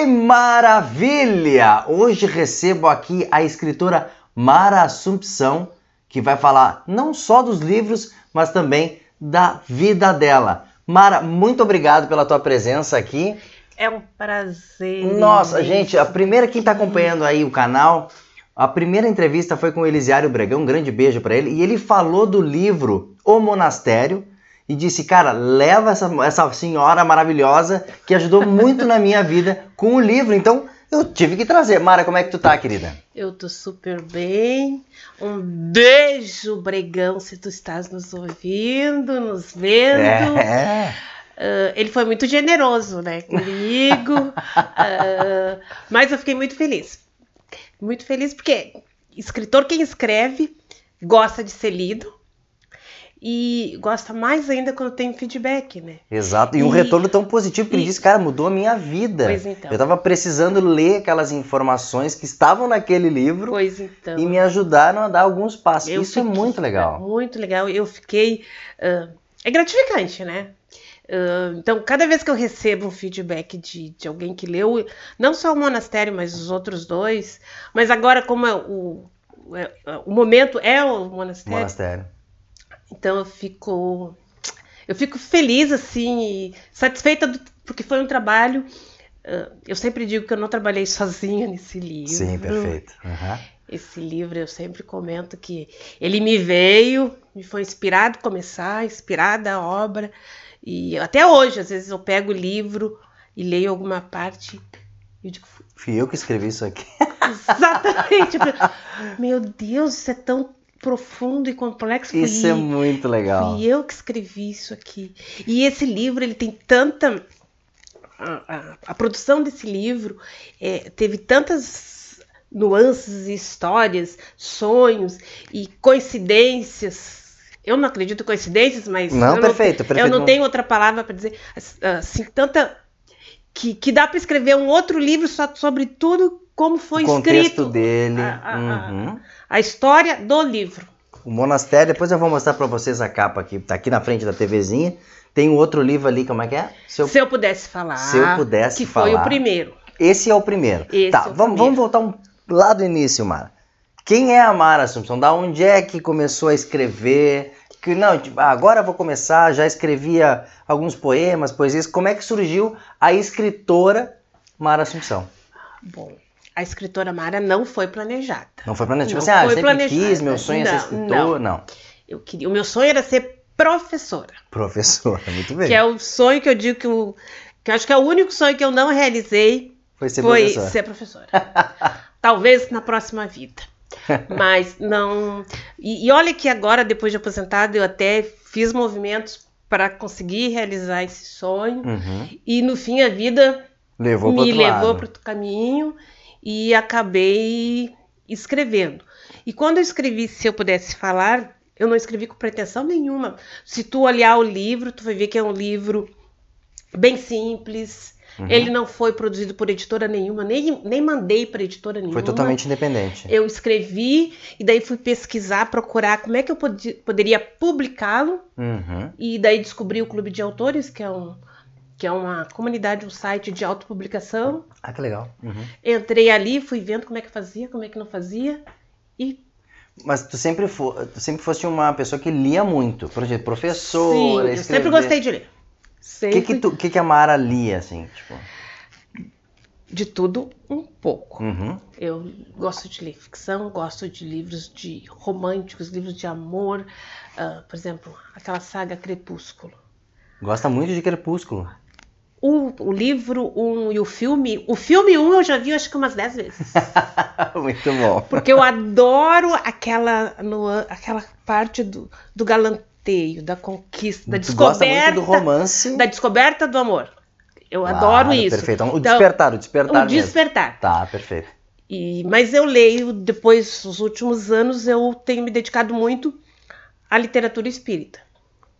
Que maravilha! Hoje recebo aqui a escritora Mara Assumpção, que vai falar não só dos livros, mas também da vida dela. Mara, muito obrigado pela tua presença aqui. É um prazer. Nossa, gente, a primeira quem está acompanhando aí o canal, a primeira entrevista foi com o Elisiário Bregão, um grande beijo para ele, e ele falou do livro O Monastério e disse, cara, leva essa, essa senhora maravilhosa que ajudou muito na minha vida com o livro. Então, eu tive que trazer. Mara, como é que tu tá, querida? Eu tô super bem. Um beijo, Bregão, se tu estás nos ouvindo, nos vendo. É. Uh, ele foi muito generoso, né, comigo. uh, mas eu fiquei muito feliz. Muito feliz porque escritor quem escreve gosta de ser lido e gosta mais ainda quando tem feedback, né? Exato, e, e um retorno tão positivo que e... ele disse, cara, mudou a minha vida. Pois então. Eu tava precisando ler aquelas informações que estavam naquele livro pois então. e me ajudaram a dar alguns passos. Eu Isso é fiquei, é muito legal. Muito legal. Eu fiquei. Uh, é gratificante, né? Uh, então, cada vez que eu recebo um feedback de, de alguém que leu, não só o monastério, mas os outros dois, mas agora, como é o, é, o momento é o monastério. Monastério então eu fico eu fico feliz assim, satisfeita do, porque foi um trabalho. Eu sempre digo que eu não trabalhei sozinha nesse livro. Sim, perfeito. Uhum. Esse livro eu sempre comento que ele me veio, me foi inspirado a começar, inspirada a obra. E até hoje, às vezes eu pego o livro e leio alguma parte e eu digo, fui eu que escrevi isso aqui. Exatamente. Meu Deus, isso é tão profundo e complexo. Isso é muito legal. E eu que escrevi isso aqui. E esse livro, ele tem tanta. A, a, a produção desse livro é, teve tantas nuances e histórias, sonhos e coincidências. Eu não acredito em coincidências, mas. Não, eu perfeito, não, perfeito. Eu não tenho outra palavra para dizer. Assim, tanta. Que, que dá para escrever um outro livro só sobre tudo como foi o escrito. dele. A, a, uhum. A, história do livro. O monastério, depois eu vou mostrar para vocês a capa aqui, tá aqui na frente da TVzinha. Tem um outro livro ali, como é que é? Se eu, Se eu pudesse falar. Se eu pudesse que falar. foi o primeiro. Esse é o primeiro. Esse tá, é o vamos, primeiro. vamos voltar um, lá do início, Mara. Quem é a Mara Assumpção? Da onde é que começou a escrever? Que não, tipo, agora eu vou começar, já escrevia alguns poemas, poesias. Como é que surgiu a escritora Mara Assumpção? Bom, a escritora Mara não foi planejada. Não foi planejada? Tipo Não assim, ah, eu foi sempre planejada. quis, meu sonho é ser Não, escritor. Não. Eu queria, o meu sonho era ser professora, Professora, muito bem. que é o sonho que eu digo que, eu, que eu acho que é o único sonho que eu não realizei Foi ser foi professora. ser professora. Talvez na próxima vida. Mas não. E, e olha que agora, depois de aposentada, eu até fiz movimentos para conseguir realizar esse sonho. Uhum. E no fim a vida Levou me levou para outro caminho e acabei escrevendo. E quando eu escrevi Se Eu Pudesse Falar, eu não escrevi com pretensão nenhuma. Se tu olhar o livro, tu vai ver que é um livro bem simples. Uhum. Ele não foi produzido por editora nenhuma, nem, nem mandei para editora nenhuma. Foi totalmente independente. Eu escrevi e daí fui pesquisar, procurar como é que eu pod- poderia publicá-lo. Uhum. E daí descobri o Clube de Autores, que é, um, que é uma comunidade, um site de autopublicação. Ah, que legal. Uhum. Entrei ali, fui vendo como é que fazia, como é que não fazia. E Mas tu sempre, fo tu sempre foste uma pessoa que lia muito. Por exemplo, sim, professora, eu escrever. sempre gostei de ler. O que que, tu, que que a Mara lia, assim? Tipo? de tudo um pouco. Uhum. Eu gosto de ler ficção, gosto de livros de românticos, livros de amor. ah, por exemplo, aquela saga Crepúsculo. Gosta muito de Crepúsculo. O, o livro 1 um, e o filme. O filme 1 um eu já vi acho que umas 10 vezes. muito bom. Porque eu adoro aquela, no, aquela parte do, do galanteio, da conquista, da tu muito descoberta. do romance. Da descoberta do amor. Eu adoro isso. Perfeito. O Então, despertar, o despertar O mesmo. despertar. Tá, perfeito. E, mas eu leio, depois, os últimos anos, eu tenho me dedicado muito à literatura espírita.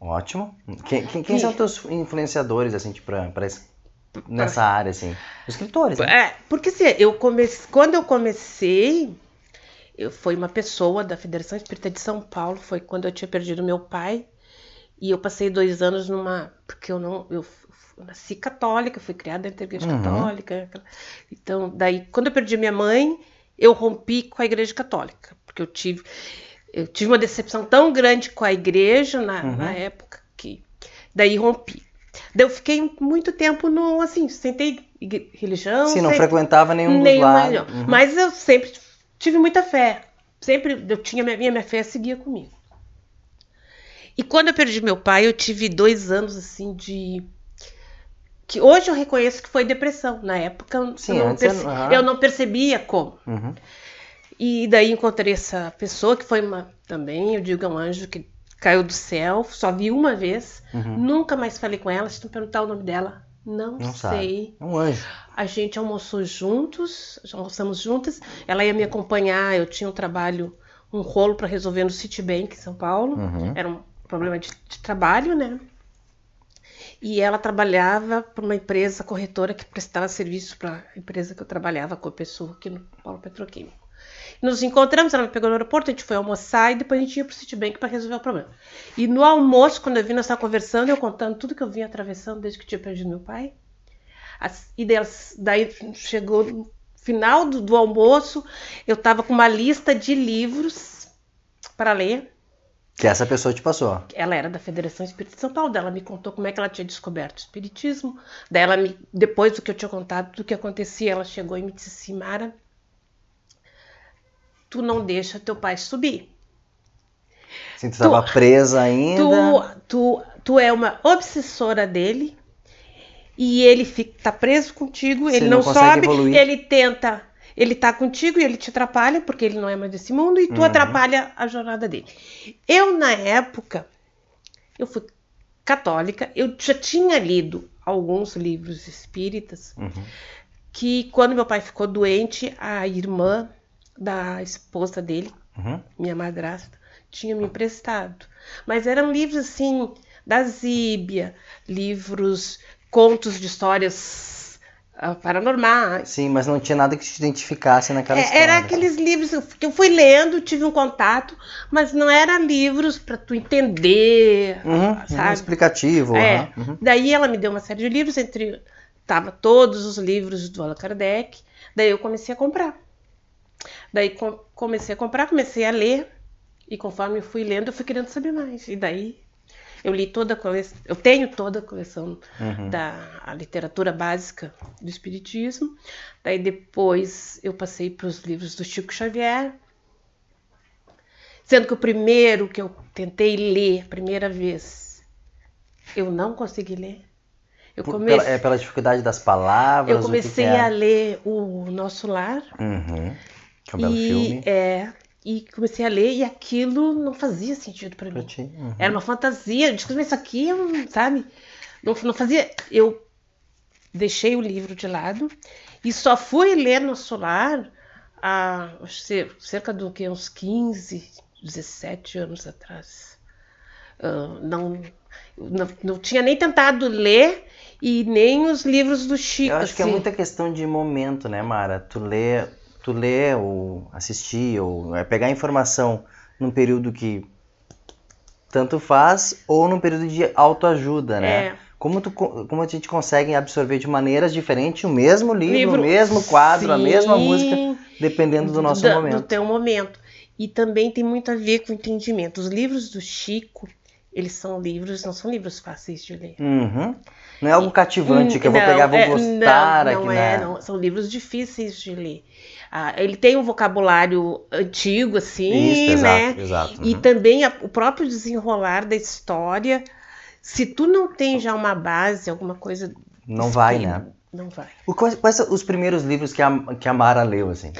Ótimo. Quem, quem, quem E- são teus influenciadores, assim, tipo, pra, pra esse- nessa área, assim? Escritores, né? É, porque assim, eu comecei, quando eu comecei, eu foi uma pessoa da Federação Espírita de São Paulo, foi quando eu tinha perdido meu pai. E eu passei dois anos numa. Porque eu não. Eu nasci católica, fui criada da igreja uhum. católica. Então, daí, quando eu perdi minha mãe, eu rompi com a igreja católica. Porque eu tive. Eu tive uma decepção tão grande com a igreja na, uhum. na época que daí rompi. Daí eu fiquei muito tempo no, assim, sentei religião. Sim, não frequentava nenhum, nenhum dos lados. Uhum. Mas eu sempre tive muita fé. Sempre eu tinha minha, minha fé seguia comigo. E quando eu perdi meu pai, eu tive dois anos assim de que hoje eu reconheço que foi depressão. Na época Sim, eu, não perce... uhum. eu não percebia como. Uhum. E daí encontrei essa pessoa que foi uma também, eu digo, é um anjo que caiu do céu, só vi uma vez, uhum. nunca mais falei com ela. Se tu perguntar o nome dela, não, não sei. Sabe. É um anjo. A gente almoçou juntos, almoçamos juntas. Ela ia me acompanhar. Eu tinha um trabalho, um rolo para resolver no Citibank em São Paulo. Uhum. Era um problema de, de trabalho, né? E ela trabalhava para uma empresa corretora que prestava serviço para a empresa que eu trabalhava com a pessoa aqui no Paulo Petroquímico. Nos encontramos, ela me pegou no aeroporto, a gente foi almoçar e depois a gente ia pro Citibank para resolver o problema. E no almoço, quando eu vi nós estávamos conversando, eu contando tudo que eu vinha atravessando desde que tinha perdido meu pai. e delas, daí chegou no final do, do almoço, eu estava com uma lista de livros para ler. Que essa pessoa te passou. Ela era da Federação Espírita de São Paulo. Ela me contou como é que ela tinha descoberto o Espiritismo. Daí ela me, depois do que eu tinha contado, do que acontecia, ela chegou e me disse assim, Mara, tu não deixa teu pai subir. Sim, tu estava presa ainda. Tu, tu, tu é uma obsessora dele e ele fica, tá preso contigo, Você ele não, não sobe, evoluir. ele tenta, ele tá contigo e ele te atrapalha porque ele não é mais desse mundo e tu uhum. atrapalha a jornada dele. Eu na época, eu fui católica, eu já tinha lido alguns livros espíritas uhum. que quando meu pai ficou doente, a irmã da esposa dele, uhum. minha madrasta, tinha me emprestado. Mas eram livros assim, da Zíbia, livros, contos de histórias uh, paranormais. Sim, mas não tinha nada que te identificasse naquela é, história. Era aqueles livros que eu fui lendo, tive um contato, mas não eram livros para tu entender, uhum, sabe? Um explicativo. É. Uhum. Daí ela me deu uma série de livros, entre tava todos os livros do Allan Kardec. Daí eu comecei a comprar. Daí comecei a comprar, comecei a ler, e conforme eu fui lendo, eu fui querendo saber mais. E daí eu li toda a coleção, eu tenho toda a coleção uhum. da literatura básica do Espiritismo. Daí depois eu passei para os livros do Chico Xavier. Sendo que o primeiro que eu tentei ler, a primeira vez, eu não consegui ler. Eu comecei, pela, é pela dificuldade das palavras? Eu comecei é? a ler o Nosso Lar. Uhum. É um belo e, filme. É, e comecei a ler e aquilo não fazia sentido para mim. Uhum. Era uma fantasia. Eu disse, isso aqui, sabe? Não, não fazia. Eu deixei o livro de lado e só fui ler no solar há cerca de que, uns 15, 17 anos atrás. Uh, não, não, não tinha nem tentado ler e nem os livros do Chico. Eu acho assim. que é assim. muita questão de momento, né, Mara? Tu lê tu ler ou assistir ou é pegar informação num período que tanto faz ou num período de autoajuda, né? É. Como, tu, como a gente consegue absorver de maneiras diferentes o mesmo livro, livro o mesmo quadro, sim, a mesma música, dependendo do nosso do, momento. Do teu momento. E também tem muito a ver com o entendimento. Os livros do Chico, eles são livros, não são livros fáceis de ler. Uhum. Não é algo cativante que eu vou pegar, vou é, gostar não, não aqui, é, né? Não, são livros difíceis de ler. Ah, ele tem um vocabulário antigo, assim, Isso, né? Exato, exato. Uhum. E também a, o próprio desenrolar da história. Se tu não tem já uma base, alguma coisa. Não vai, né? Não vai. O, quais, quais são os primeiros livros que a, que a Mara leu, assim?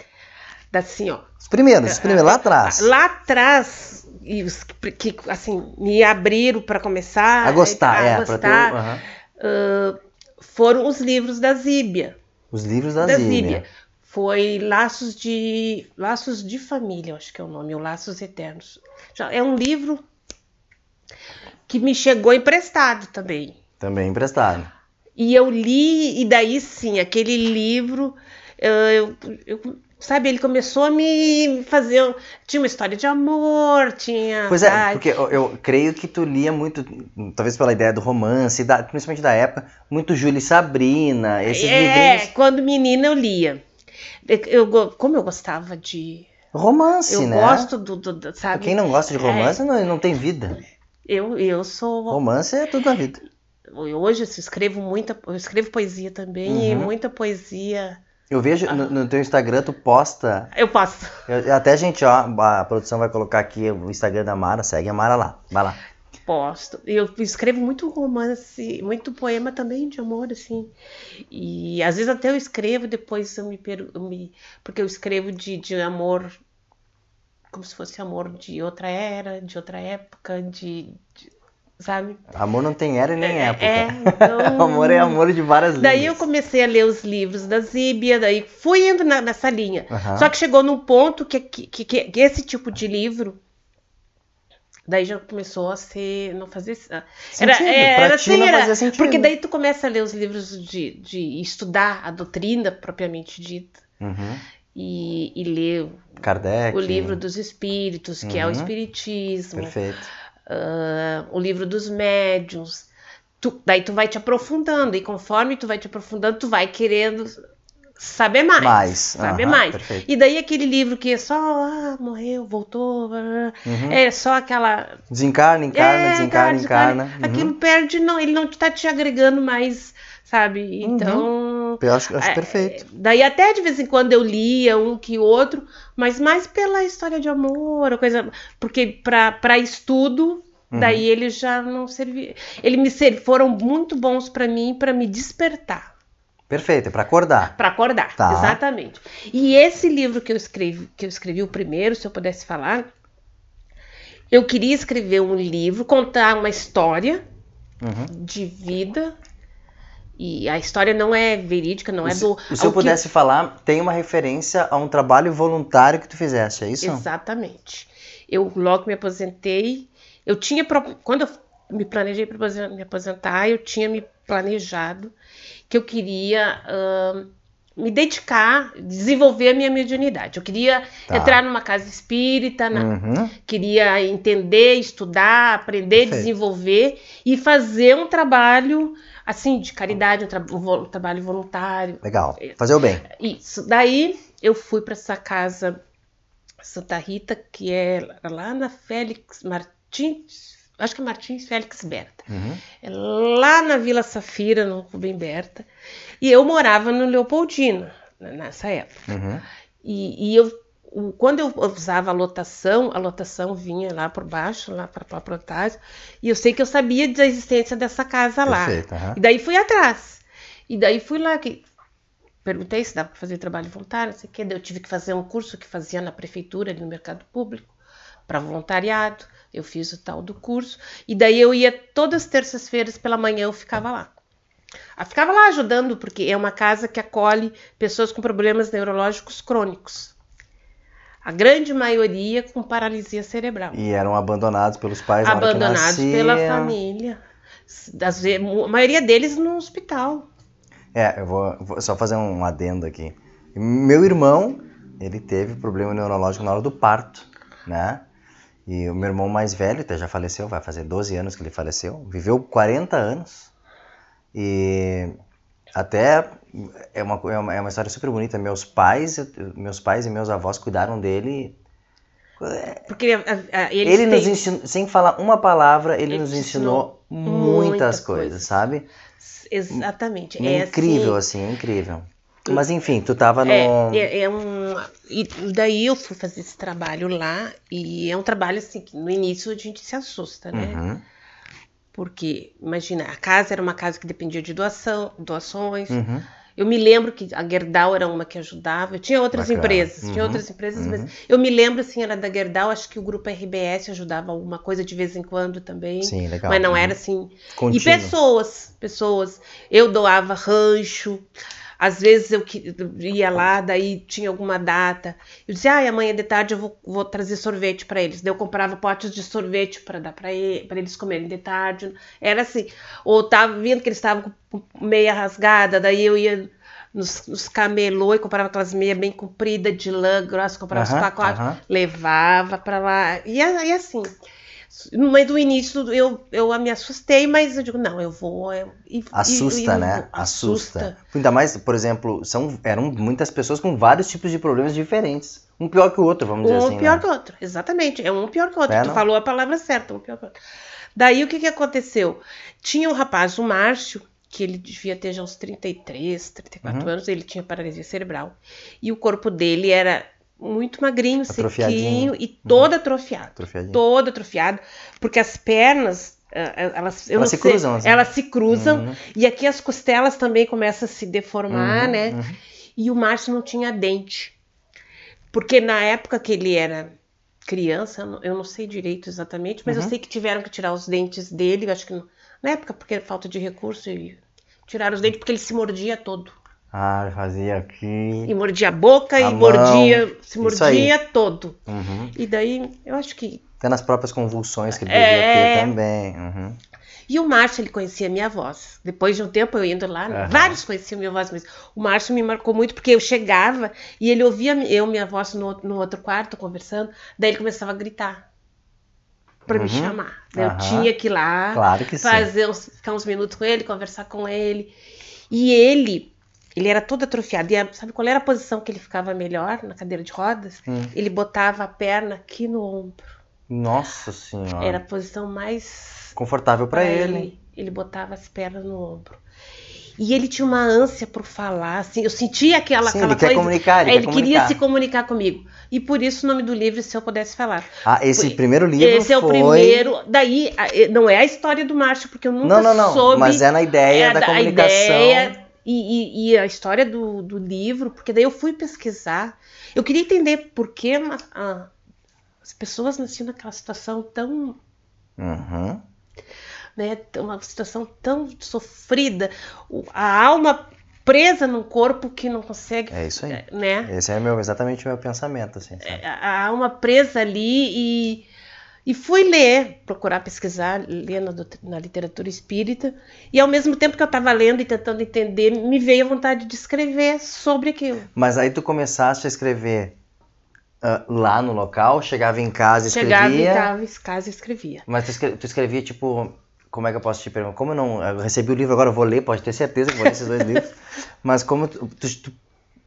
Assim, ó. Os primeiros, os primeiros, lá atrás. Lá atrás, e os que, assim, me abriram para começar a gostar, a, a é, gostar, ter, uhum. uh, foram os livros da Zíbia. Os livros da, da Zíbia. Zíbia foi Laços de Laços de Família, acho que é o nome, ou Laços Eternos. É um livro que me chegou emprestado também. Também emprestado. E eu li, e daí sim, aquele livro, eu, eu sabe, ele começou a me fazer. Tinha uma história de amor, tinha. Pois é, porque eu, eu, creio que tu lia muito, talvez pela ideia do romance, da, principalmente da época, muito Júlia e Sabrina, esses é, livrinhos. É, quando menina eu lia. Eu, como eu gostava de. Romance, eu né? Eu gosto do, do, do, sabe? Quem não gosta de romance é. não, não tem vida. Eu, eu sou. Romance é tudo na vida. Hoje eu escrevo muita. Eu escrevo poesia também uhum. e muita poesia. Eu vejo ah. no, no, teu Instagram, tu posta. Eu posto. Eu, até, gente, ó, a produção vai colocar aqui o Instagram da Mara, segue a Mara lá. Vai lá. Posto. Eu escrevo muito romance, muito poema também de amor, assim. E às vezes até eu escrevo, depois eu me. Eu me porque eu escrevo de, de amor como se fosse amor de outra era, de outra época, de, de sabe? Amor não tem era nem é, época. É, então... amor é amor de várias linhas. Daí eu comecei a ler os livros da Zíbia, daí fui indo na, nessa linha. Uhum. Só que chegou num ponto que, que, que, que, esse tipo de livro daí já começou a ser não fazer sentido, era era, era, assim, era sentido. porque daí tu começa a ler os livros de, de estudar a doutrina propriamente dita uhum. e, e ler Kardec. o livro dos espíritos que uhum. é o uhum. espiritismo perfeito uh, o livro dos médiuns. Tu, daí tu vai te aprofundando, e conforme tu vai te aprofundando, tu vai querendo saber mais. Mais. Saber uhum, mais. Perfeito. E daí aquele livro que é só, ah, morreu, voltou, uhum. é só aquela. Desencarna, encarna, é, desencarna, encarna. encarna. Uhum. Aquilo perde, não, ele não está te agregando mais, sabe? Uhum. Então. Eu acho, acho é, perfeito. Daí até de vez em quando eu lia um que outro, mas mais pela história de amor, coisa. Porque para estudo Daí uhum. eles já não serviam. Eles me foram muito bons para mim para me despertar. Perfeito, é para acordar. Para acordar, tá. exatamente. E esse livro que eu escrevi, que eu escrevi o primeiro, se eu pudesse falar, eu queria escrever um livro, contar uma história uhum. de vida. E a história não é verídica, não é do. Se, se eu pudesse que... falar, tem uma referência a um trabalho voluntário que tu fizeste, é isso? Exatamente. Eu logo me aposentei, eu tinha, quando eu me planejei para me aposentar, eu tinha me planejado que eu queria uh, me dedicar, desenvolver a minha mediunidade. Eu queria tá. entrar numa casa espírita, na, uhum. queria entender, estudar, aprender, Perfeito. desenvolver e fazer um trabalho assim de caridade, um, tra trabalho voluntário. Legal. Fazer o bem. Isso. Daí eu fui para essa casa Santa Rita, que é lá na Félix Martins Martins, acho que é Martins Félix Berta. Uhum. É lá na Vila Safira, no Rubem Berta. E eu morava no Leopoldina, nessa época. Uhum. E, e, eu, quando eu usava a lotação, a lotação vinha lá por baixo, lá para a plantagem, e eu sei que eu sabia da existência dessa casa Perfeito, lá. Uhum. E daí fui atrás. E daí fui lá, que perguntei se dava para fazer trabalho voluntário, não sei o quê. Daí eu tive que fazer um curso que fazia na prefeitura, ali no mercado público, para voluntariado. Eu fiz o tal do curso e daí eu ia todas as terças-feiras pela manhã eu ficava lá. Eu ficava lá ajudando porque é uma casa que acolhe pessoas com problemas neurológicos crônicos. A grande maioria com paralisia cerebral. E eram abandonados pelos pais Abandonados pela família. Das, a maioria deles no hospital. É, eu vou, vou só fazer um adendo aqui. Meu irmão, ele teve problema neurológico na hora do parto, né? E o meu irmão mais velho, até já faleceu, vai fazer 12 anos que ele faleceu, viveu 40 anos. E até é uma, é uma, é uma história super bonita. Meus pais, meus pais e meus avós cuidaram dele. Porque ele, nos ensinou, sem falar uma palavra, ele, ele nos ensinou, ensinou muitas coisas, coisa. sabe? Exatamente. É, é incrível, assim, assim, é incrível. Mas enfim, tu tava no. É, é, é, um. E daí eu fui fazer esse trabalho lá, e é um trabalho assim que no início a gente se assusta, né? Uhum. Porque, imagina, a casa era uma casa que dependia de doação, doações. Uhum. Eu me lembro que a Gerdau era uma que ajudava. Eu tinha outras Bacana. empresas, uhum. tinha outras empresas, mas uhum. eu me lembro assim, era da Gerdau, acho que o grupo RBS ajudava alguma coisa de vez em quando também. Sim, legal. Mas não era uhum. assim. Contínuo. E pessoas, pessoas. Eu doava rancho. Às vezes eu ia lá, daí tinha alguma data. Eu dizia, ah, amanhã de tarde eu vou, vou trazer sorvete para eles. Daí eu comprava potes de sorvete para dar para ele, eles comerem de tarde. Era assim. Ou tava vendo que eles estavam com meia rasgada, daí eu ia nos, nos camelô e comprava aquelas meias bem compridas de lã grossa, comprava os pacotes, levava pra lá. E, e assim, no meio do início eu, eu me assustei, mas eu digo, não, eu vou. eu- e- Assusta, eu né? vou. Assusta. Ainda mais, por exemplo, são, eram muitas pessoas com vários tipos de problemas diferentes. Um pior que o outro, vamos dizer Um assim. pior né? que o outro, exatamente. É um pior que o outro. É, tu não? falou a palavra certa, um pior que o outro. Daí o que, que aconteceu? Tinha um rapaz, o Márcio, que ele devia ter já uns 33, 34 Uhum. anos, ele tinha paralisia cerebral. E o corpo dele era muito magrinho, sequinho e todo atrofiado. Todo atrofiado, porque as pernas. ah, ah, Elas, Elas se sei, cruzam, assim. Elas se cruzam. Uhum. E aqui as costelas também começam a se deformar, Uhum, né? uhum. E o Márcio não tinha dente. Porque na época que ele era criança, eu não- sei direito exatamente, mas eu Uhum. sei que tiveram que tirar os dentes dele, acho que na época, porque falta de recurso, e tiraram os dentes porque ele se mordia todo. Ah, fazia aqui. E mordia a boca A e mão, mordia, se mordia todo. Uhum. E daí, eu acho que. Até nas próprias convulsões que ele É. ter também. Uhum. E o Márcio, ele conhecia a minha voz. Depois de um tempo eu indo lá, Aham. vários conheciam a minha voz, mas o Márcio me marcou muito porque eu chegava e ele ouvia eu, minha voz no, outro- no outro quarto conversando, daí ele começava a gritar para me Uhum. chamar. Daí Eu tinha que ir lá, Claro que fazer uns, ficar uns minutos com ele, conversar com ele. E ele, ele era todo atrofiado. E a- sabe qual era a posição que ele ficava melhor na cadeira de rodas? Hum. Ele botava a perna aqui no ombro. Nossa senhora. Era a posição mais Confortável pra pra ele. Ele botava as pernas no ombro. E ele tinha uma ânsia por falar, assim, eu sentia aquela, Sim, aquela ele quer coisa. comunicar, ele ele quer queria comunicar. se comunicar comigo. E por isso o nome do livro, se eu pudesse falar. Ah, esse Foi- primeiro livro Esse é o foi... primeiro. Daí, a- não é a história do Márcio, porque eu nunca Não, não, não. soube. Mas é na ideia é da a comunicação. ideia e, e- e a história do, do livro, porque daí eu fui pesquisar. Eu queria entender por que a- as pessoas nasciam naquela situação tão Uhum. né, uma situação tão sofrida, a alma presa num corpo que não consegue, É isso aí. né? Esse é meu, exatamente o meu pensamento, assim. sabe? A, a alma presa ali e, e fui ler, procurar pesquisar, ler na, literatura espírita, e ao mesmo tempo que eu estava lendo e tentando entender, me veio a vontade de escrever sobre aquilo. Mas aí tu começaste a escrever ah, lá no local, chegava em casa e escrevia. Chegava em casa, em casa e escrevia. Mas tu, escre- tu escrevia, tipo, como é que eu posso te perguntar? Como eu não. Eu recebi o livro agora, eu vou ler, pode ter certeza que vou ler esses dois livros. Mas como tu, tu, tu-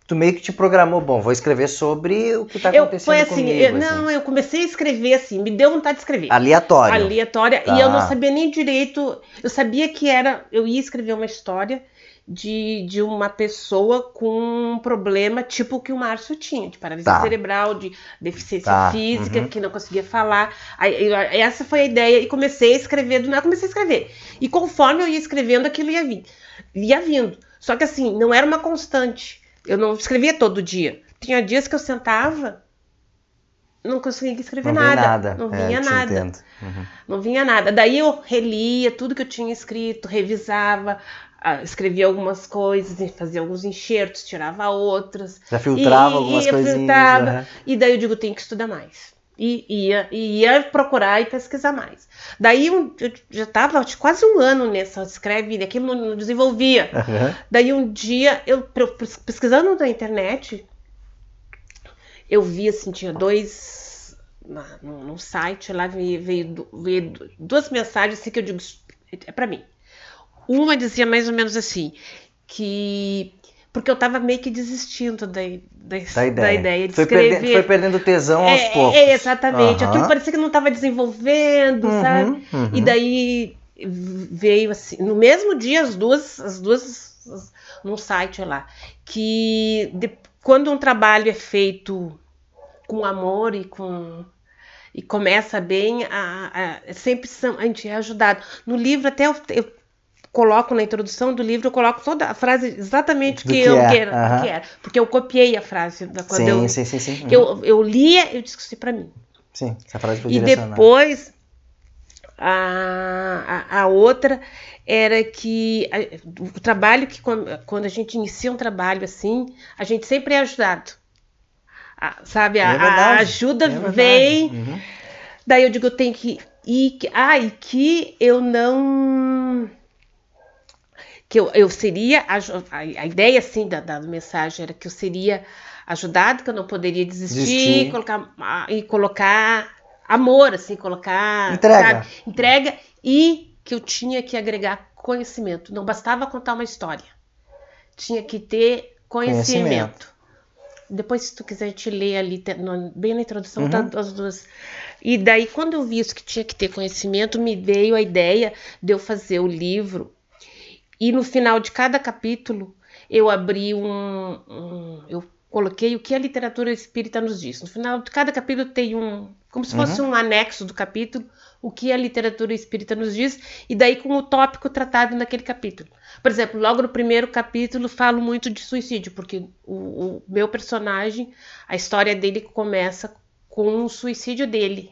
tu meio que te programou, bom, vou escrever sobre o que tá Eu, acontecendo foi assim, comigo. eu- assim. não, eu comecei a escrever assim, me deu vontade de escrever. Aleatório. aleatória Tá. e eu não sabia nem direito. Eu sabia que era. Eu ia escrever uma história de, de uma pessoa com um problema tipo o que o Márcio tinha, de paralisia Tá. cerebral, de deficiência Tá, física, uhum. que não conseguia falar. Aí, eu- essa foi a ideia e comecei a escrever do nada, comecei a escrever. E conforme eu ia escrevendo, aquilo ia vindo. Ia vindo. Só que assim, não era uma constante. Eu não escrevia todo dia. Tinha dias que eu sentava, não conseguia escrever Não nada. nada. Não É, vinha te nada. Uhum. Não vinha nada. Daí eu relia tudo que eu tinha escrito, revisava, ah, escrevia algumas coisas, fazia alguns enxertos, tirava outros. Já filtrava E- algumas ia, coisinhas. filtrava. aham. E daí eu digo, tenho que estudar mais. E ia, e ia procurar e pesquisar mais. Daí um- eu já estava quase um ano nessa, escreve, e aquilo não, desenvolvia. Aham. Daí um dia, eu pesquisando na internet, eu vi assim, tinha dois. num site lá veio, veio, veio du- duas mensagens assim que eu digo, "Isso é pra mim. Uma dizia mais ou menos assim, que. Porque eu tava meio que desistindo da, da, Da ideia. de foi, escrever. perdendo, foi perdendo tesão aos é, poucos. é, exatamente. Aham. Aquilo parecia que não estava desenvolvendo, Uhum, sabe? uhum. E daí veio assim, no mesmo dia as duas, as duas as- num site lá, que de- quando um trabalho é feito com amor e com e começa bem, a, a- sempre são, a gente é ajudado. No livro até eu, eu coloco na introdução do livro, eu coloco toda a frase exatamente Do que, que eu é, quero, que era, porque eu copiei a frase da quando sim, eu sim, sim, sim. que eu, eu lia, eu é pra mim. Sim, essa frase foi E depois, a, a, a outra era que a- o trabalho que quando, quando a gente inicia um trabalho assim, a gente sempre é ajudado. A- sabe, a, É a ajuda é vem. Uhum. Daí eu digo, eu tenho que ir. Ah, e que eu não. Que eu, eu seria a, a ideia assim da, da mensagem era que eu seria ajudado, que eu não poderia desistir, Desistir. e colocar e colocar amor, assim, colocar Entrega. sabe, entrega e que eu tinha que agregar conhecimento. Não bastava contar uma história, tinha que ter conhecimento. Conhecimento. Depois, se tu quiser, te ler ali, te- no- bem na introdução, Uhum. tá as duas. E daí, quando eu vi isso que tinha que ter conhecimento, me veio a ideia de eu fazer o livro. E no final de cada capítulo, eu abri um. um- eu coloquei o que a literatura espírita nos diz. No final de cada capítulo tem um. Como se fosse um anexo do capítulo, o que a literatura espírita nos diz, e daí com o tópico tratado naquele capítulo. Por exemplo, logo no primeiro capítulo falo muito de suicídio, porque o, o meu personagem, a história dele começa com o suicídio dele.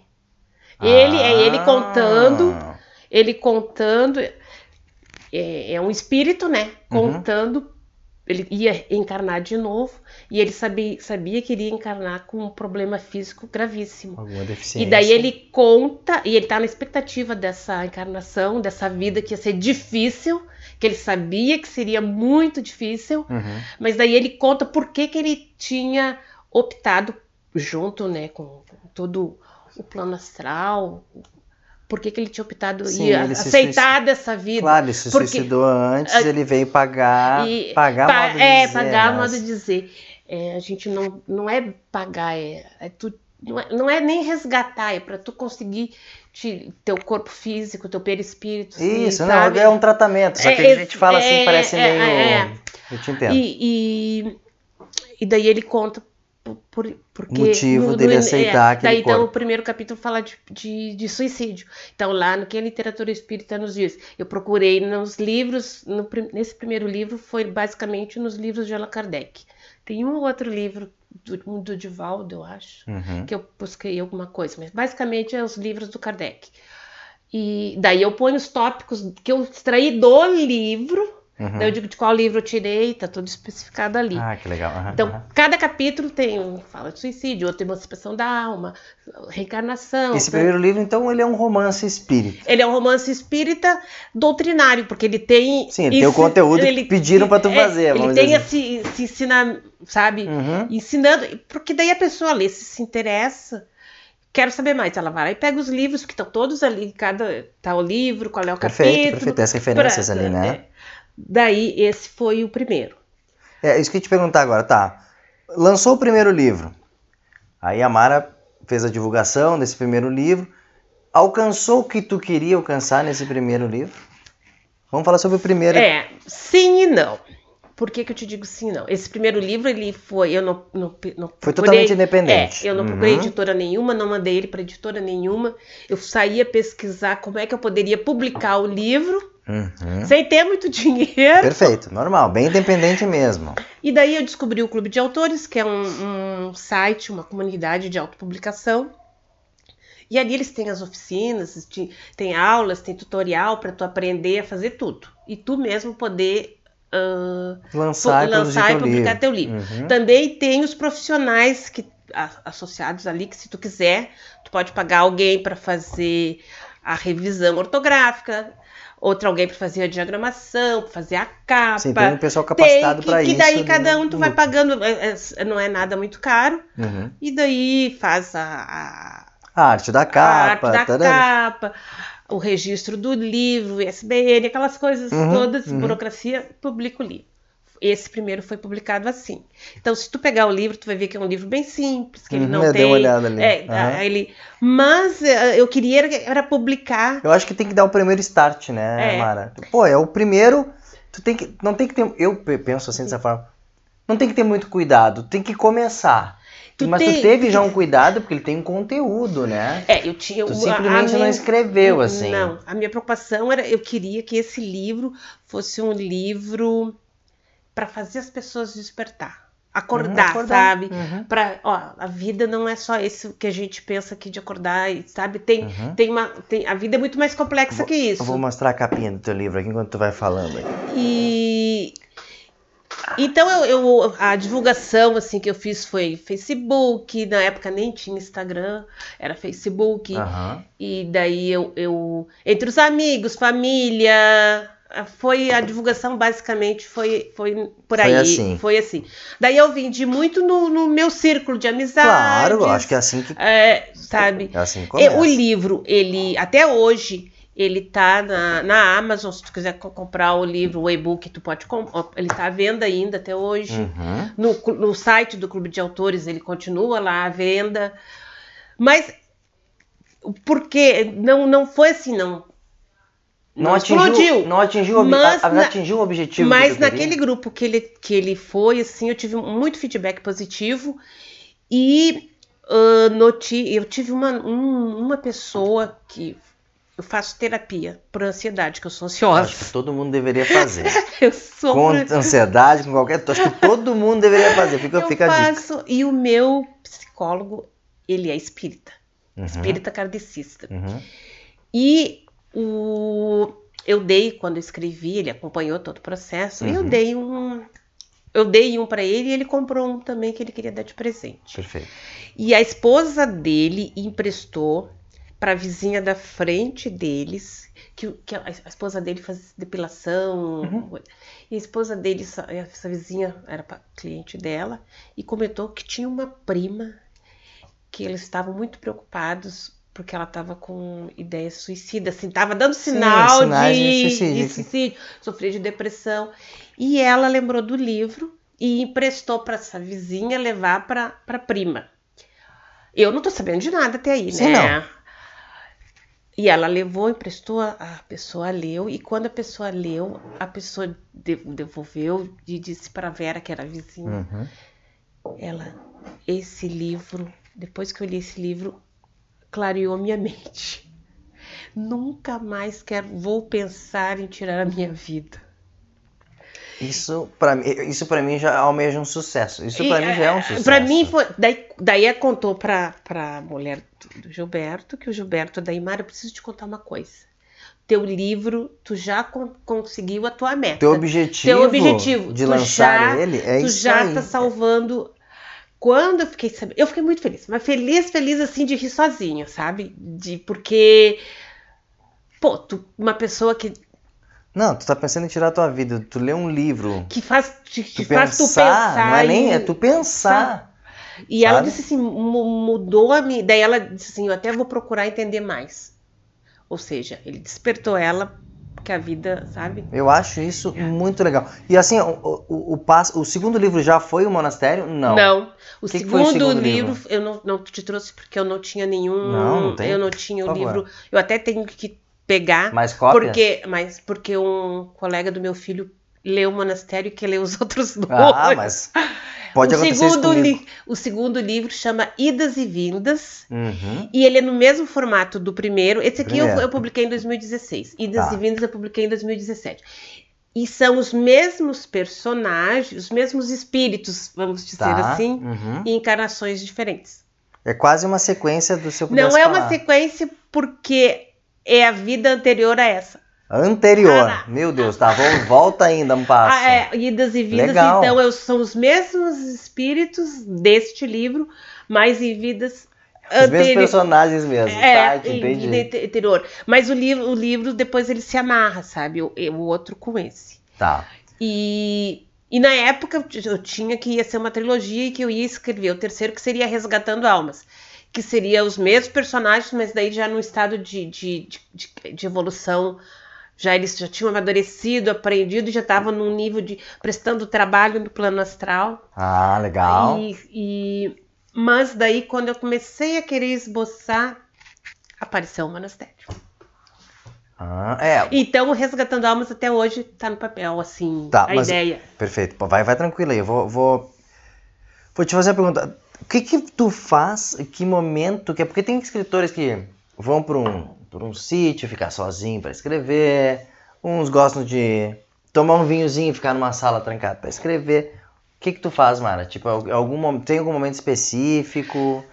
Ele é ele Ah. contando, ele contando, é, é um espírito, né? Uhum. Contando, ele ia encarnar de novo e ele sabia, sabia que iria encarnar com um problema físico gravíssimo. Alguma deficiência. E daí ele conta, e ele tá na expectativa dessa encarnação, dessa vida que ia ser difícil, que ele sabia que seria muito difícil, Uhum. mas daí ele conta por que, que ele tinha optado, junto né, com, com todo o plano astral, por que, que ele tinha optado Sim, se aceitar dessa vida. Claro, ele se Porque- suicidou antes, ele veio pagar. E pagar pa- modo de É, dizer, pagar né? modo de dizer. É, a gente não, não é pagar, é, é tu, não, é, não é nem resgatar, é para tu conseguir te, teu corpo físico, teu perispírito. assim, Isso, sabe? não, é um tratamento. Só que É, a gente fala assim, é, parece é, meio. é. Eu te entendo. E, e, e daí ele conta por, por, porque Motivo dele aceitar aquele daí, então corpo. o primeiro capítulo fala de, de, de suicídio. Então lá no que a literatura espírita nos diz, eu procurei nos livros, no nesse primeiro livro foi basicamente nos livros de Allan Kardec. Tem um ou outro livro do, do Divaldo, eu acho, Uhum. que eu busquei alguma coisa, mas basicamente é os livros do Kardec. E daí eu ponho os tópicos que eu extraí do livro, Uhum. daí eu digo de qual livro eu tirei, tá tudo especificado ali. Ah, que legal. Aham, Então, cada capítulo tem um fala de suicídio, outro emancipação da alma, reencarnação. Esse sabe? primeiro livro, então, ele é um romance espírita. Ele é um romance espírita doutrinário, porque ele tem. Sim, ele tem o conteúdo que pediram pra tu é, fazer, Ele tem dizer esse, se ensina, sabe? Uhum. Ensinando, porque daí a pessoa lê, se se interessa. Quero saber mais. Ela vai lá e pega os livros, que estão todos ali, cada tá o livro, qual é o Perfeito, capítulo. perfeito. Tem as referências pra- ali, né? Daí, esse foi o primeiro. É isso que eu te perguntar agora, tá? Lançou o primeiro livro. Aí a Mara fez a divulgação desse primeiro livro. Alcançou o que tu queria alcançar nesse primeiro livro? Vamos falar sobre o primeiro. É, sim e não. Por que, que eu te digo sim e não? Esse primeiro livro, ele foi. Eu não, não, não Foi procurei- totalmente independente. É, eu não procurei Uhum. editora nenhuma, não mandei ele para editora nenhuma. Eu saía pesquisar como é que eu poderia publicar o livro Uhum. sem ter muito dinheiro. Perfeito, normal, bem independente mesmo. E daí eu descobri o Clube de Autores, que é um, um site, uma comunidade de autopublicação. E ali eles têm as oficinas, te- tem aulas, tem tutorial para tu aprender a fazer tudo. E tu mesmo poder ah, Lançar, e lançar e teu publicar livro. teu livro. Uhum. Também tem os profissionais que a- associados ali que se tu quiser, tu pode pagar alguém para fazer a revisão ortográfica, outro alguém para fazer a diagramação, para fazer a capa. Sim, tem um pessoal capacitado que, para que isso. daí no- cada um tu vai pagando, é- é- não é nada muito caro, Uhum. e daí faz a, a- A arte da a capa. arte da capa, o registro do livro, ISBN, aquelas coisas Uhum, todas, uhum. burocracia, publica o livro. Esse primeiro foi publicado assim. Então, se tu pegar o livro, tu vai ver que é um livro bem simples, que ele Uhum, não eu tem. dei uma olhada ali. É, Aham. ele, mas eh, eu queria era, publicar. Eu acho que tem que dar o primeiro start, né, É. Mara? Pô, é o primeiro. Tu tem que. Não tem que ter. Eu pe- penso assim dessa forma. Não tem que ter muito cuidado, tem que começar. Tu Mas tem- tu teve já um cuidado, porque ele tem um conteúdo, né? É, eu tinha Tu simplesmente não escreveu assim. Não, a minha preocupação era eu queria que esse livro fosse um livro para fazer as pessoas despertar, acordar, Uhum, acordar. sabe? Uhum. Pra, ó, a vida não é só isso que a gente pensa aqui de acordar, sabe? Tem, Uhum. tem uma, tem, a vida é muito mais complexa que isso. Eu vou mostrar a capinha do teu livro aqui enquanto tu vai falando aí. E então eu, eu- a divulgação assim que eu fiz foi Facebook, na época nem tinha Instagram, era Facebook. E daí eu, eu entre os amigos, família, foi a divulgação basicamente foi, foi por Foi aí. assim. Foi assim. Daí eu vendi muito no, no meu círculo de amizade. Claro, acho que é assim que, É, sabe? é assim que o livro, ele até hoje, ele tá na, na Amazon. Se tu quiser co- comprar o livro, o e-book, tu pode comprar. Ele tá à venda ainda até hoje. Uhum. No, no site do Clube de Autores ele continua lá à venda. Mas porque não, não foi assim, não. Não, atingiu, explodiu. não atingiu, Mas a- a- na- atingiu o objetivo. Mas naquele grupo que ele, que ele foi, assim, eu tive muito feedback positivo. E ah, noti- eu tive uma, um- uma pessoa que eu faço terapia por ansiedade, que eu sou ansiosa. Acho que todo mundo deveria fazer. Eu sou com ansiedade, com qualquer. Acho que todo mundo deveria fazer. Fica, eu fica a dica. faço. E o meu psicólogo, ele é espírita, Uhum, espírita kardecista. uhum. E o, eu dei, quando eu escrevi, ele acompanhou todo o processo, e eu Uhum. dei um. Eu dei um para ele e ele comprou um também que ele queria dar de presente. Perfeito. E a esposa dele emprestou para a vizinha da frente deles, que, que a, a esposa dele faz depilação. Uhum. E a esposa dele, essa, essa vizinha era cliente dela, e comentou que tinha uma prima que eles estavam muito preocupados porque ela estava com ideias suicidas, assim, estava dando Sim, sinal sinais de, de de suicídio. suicídio, sofria de depressão. E ela lembrou do livro e emprestou para essa vizinha levar para a prima. Eu não tô sabendo de nada até aí, Sim, né? E ela levou, emprestou, a a pessoa leu, e quando a pessoa leu, a pessoa de- devolveu e disse para Vera, que era vizinha, Uhum. ela, esse livro, depois que eu li esse livro, clareou minha mente. Nunca mais quero, vou pensar em tirar a minha vida. Isso para mim, isso para mim já almeja um sucesso. Isso para mim já é um eh, sucesso. Pra mim foi. Daí, daí ela contou pra, pra mulher do, Gilberto que o Gilberto, daí, Mara, eu preciso te contar uma coisa. Teu livro, tu já con- conseguiu a tua meta. Teu objetivo, Teu objetivo, de tu lançar já- ele é tu isso já aí. tá salvando. Quando eu fiquei sabendo, eu fiquei muito feliz, mas feliz, feliz assim de rir sozinha, sabe? De porque pô, tu, uma pessoa que, Não, tu tá pensando em tirar a tua vida, tu lê um livro, que faz te, tu faz tu pensar, pensar não é nem, em- é tu pensar. E ela sabe? disse assim, mu- mudou a minha. Daí ela disse assim, eu até vou procurar entender mais. Ou seja, ele despertou ela que a vida, sabe? Eu acho isso muito legal. E assim, o, o, o, passo- o segundo livro já foi o monastério? Não. O, Que que foi o segundo, segundo livro, livro? eu não, não te trouxe porque eu não tinha nenhum. Não, não tem? Eu não tinha o livro. Eu até tenho que pegar. Mais cópias? Porque, mas porque um colega do meu filho leu o monastério e quer ler os outros dois. Ah, mas pode o acontecer segundo, li- o segundo livro chama Idas e Vindas. Uhum. E ele é no mesmo formato do primeiro. Esse aqui eu, eu publiquei em 2016. Idas Tá. e Vindas eu publiquei em 2017. E são os mesmos personagens, os mesmos espíritos, vamos dizer Tá. assim, Uhum. em encarnações diferentes. É quase uma sequência do seu Não é uma sequência porque é a vida anterior a essa. Anterior. Ah, Meu Deus, tá. Vamos, volta ainda um passo. Ah, é, Idas e Vindas, Legal. então eu- são os mesmos espíritos deste livro, mas em vidas Os mesmos anteri- personagens mesmo. É, tá, anterior. Mas o livro, o livro depois ele se amarra, sabe? O, o outro com esse. Tá. E, e na época eu tinha que ia ser uma trilogia e que eu ia escrever o terceiro, que seria Resgatando Almas. Que seria os mesmos personagens, mas daí já no estado de, de, de- de evolução. Já eles já tinham amadurecido, aprendido e já estavam num nível de prestando trabalho no plano astral. Ah, legal. E, e- mas daí, quando eu comecei a querer esboçar, apareceu o monastério. Ah, é, Então, Resgatando Almas até hoje tá no papel, assim, Tá, a ideia. perfeito. Vai, vai tranquilo aí. Eu vou, vou, vou te fazer a pergunta. O que que tu faz, que momento, que porque tem escritores que vão para um, pra um sítio, ficar sozinho para escrever, uns gostam de tomar um vinhozinho e ficar numa sala trancada para escrever. O que que tu faz, Mara? Tipo, algum, mom- tem algum momento específico?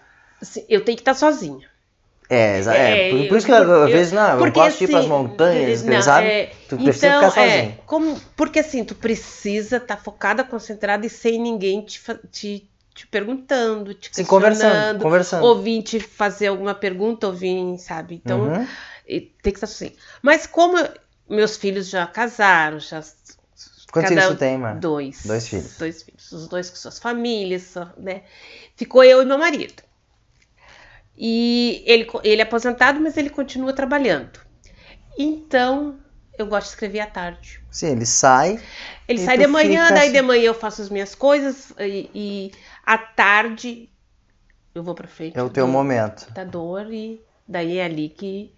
Eu tenho que estar sozinha. É, é, É, por, por isso que às vezes, não, eu gosto de ir para as assim, montanhas, não, sabe? é, tu precisa então, ficar sozinho. é, como, porque assim, tu precisa estar focada, concentrada e sem ninguém te, te, te perguntando, te Sim, conversando, conversando. ouvir te fazer alguma pergunta, ouvir, sabe? Então, Uhum. tem que estar assim. Mas como meus filhos já casaram, já. Quantos filhos tu tem, mano? Dois. Dois filhos. Dois filhos. Os dois com suas famílias, né? Ficou eu e meu marido. E ele, ele é aposentado, mas ele continua trabalhando. Então, eu gosto de escrever à tarde. Sim, ele sai. Ele sai de manhã, daí assim- de manhã eu faço as minhas coisas e, e à tarde eu vou pra frente É o teu do momento. computador e daí é ali que,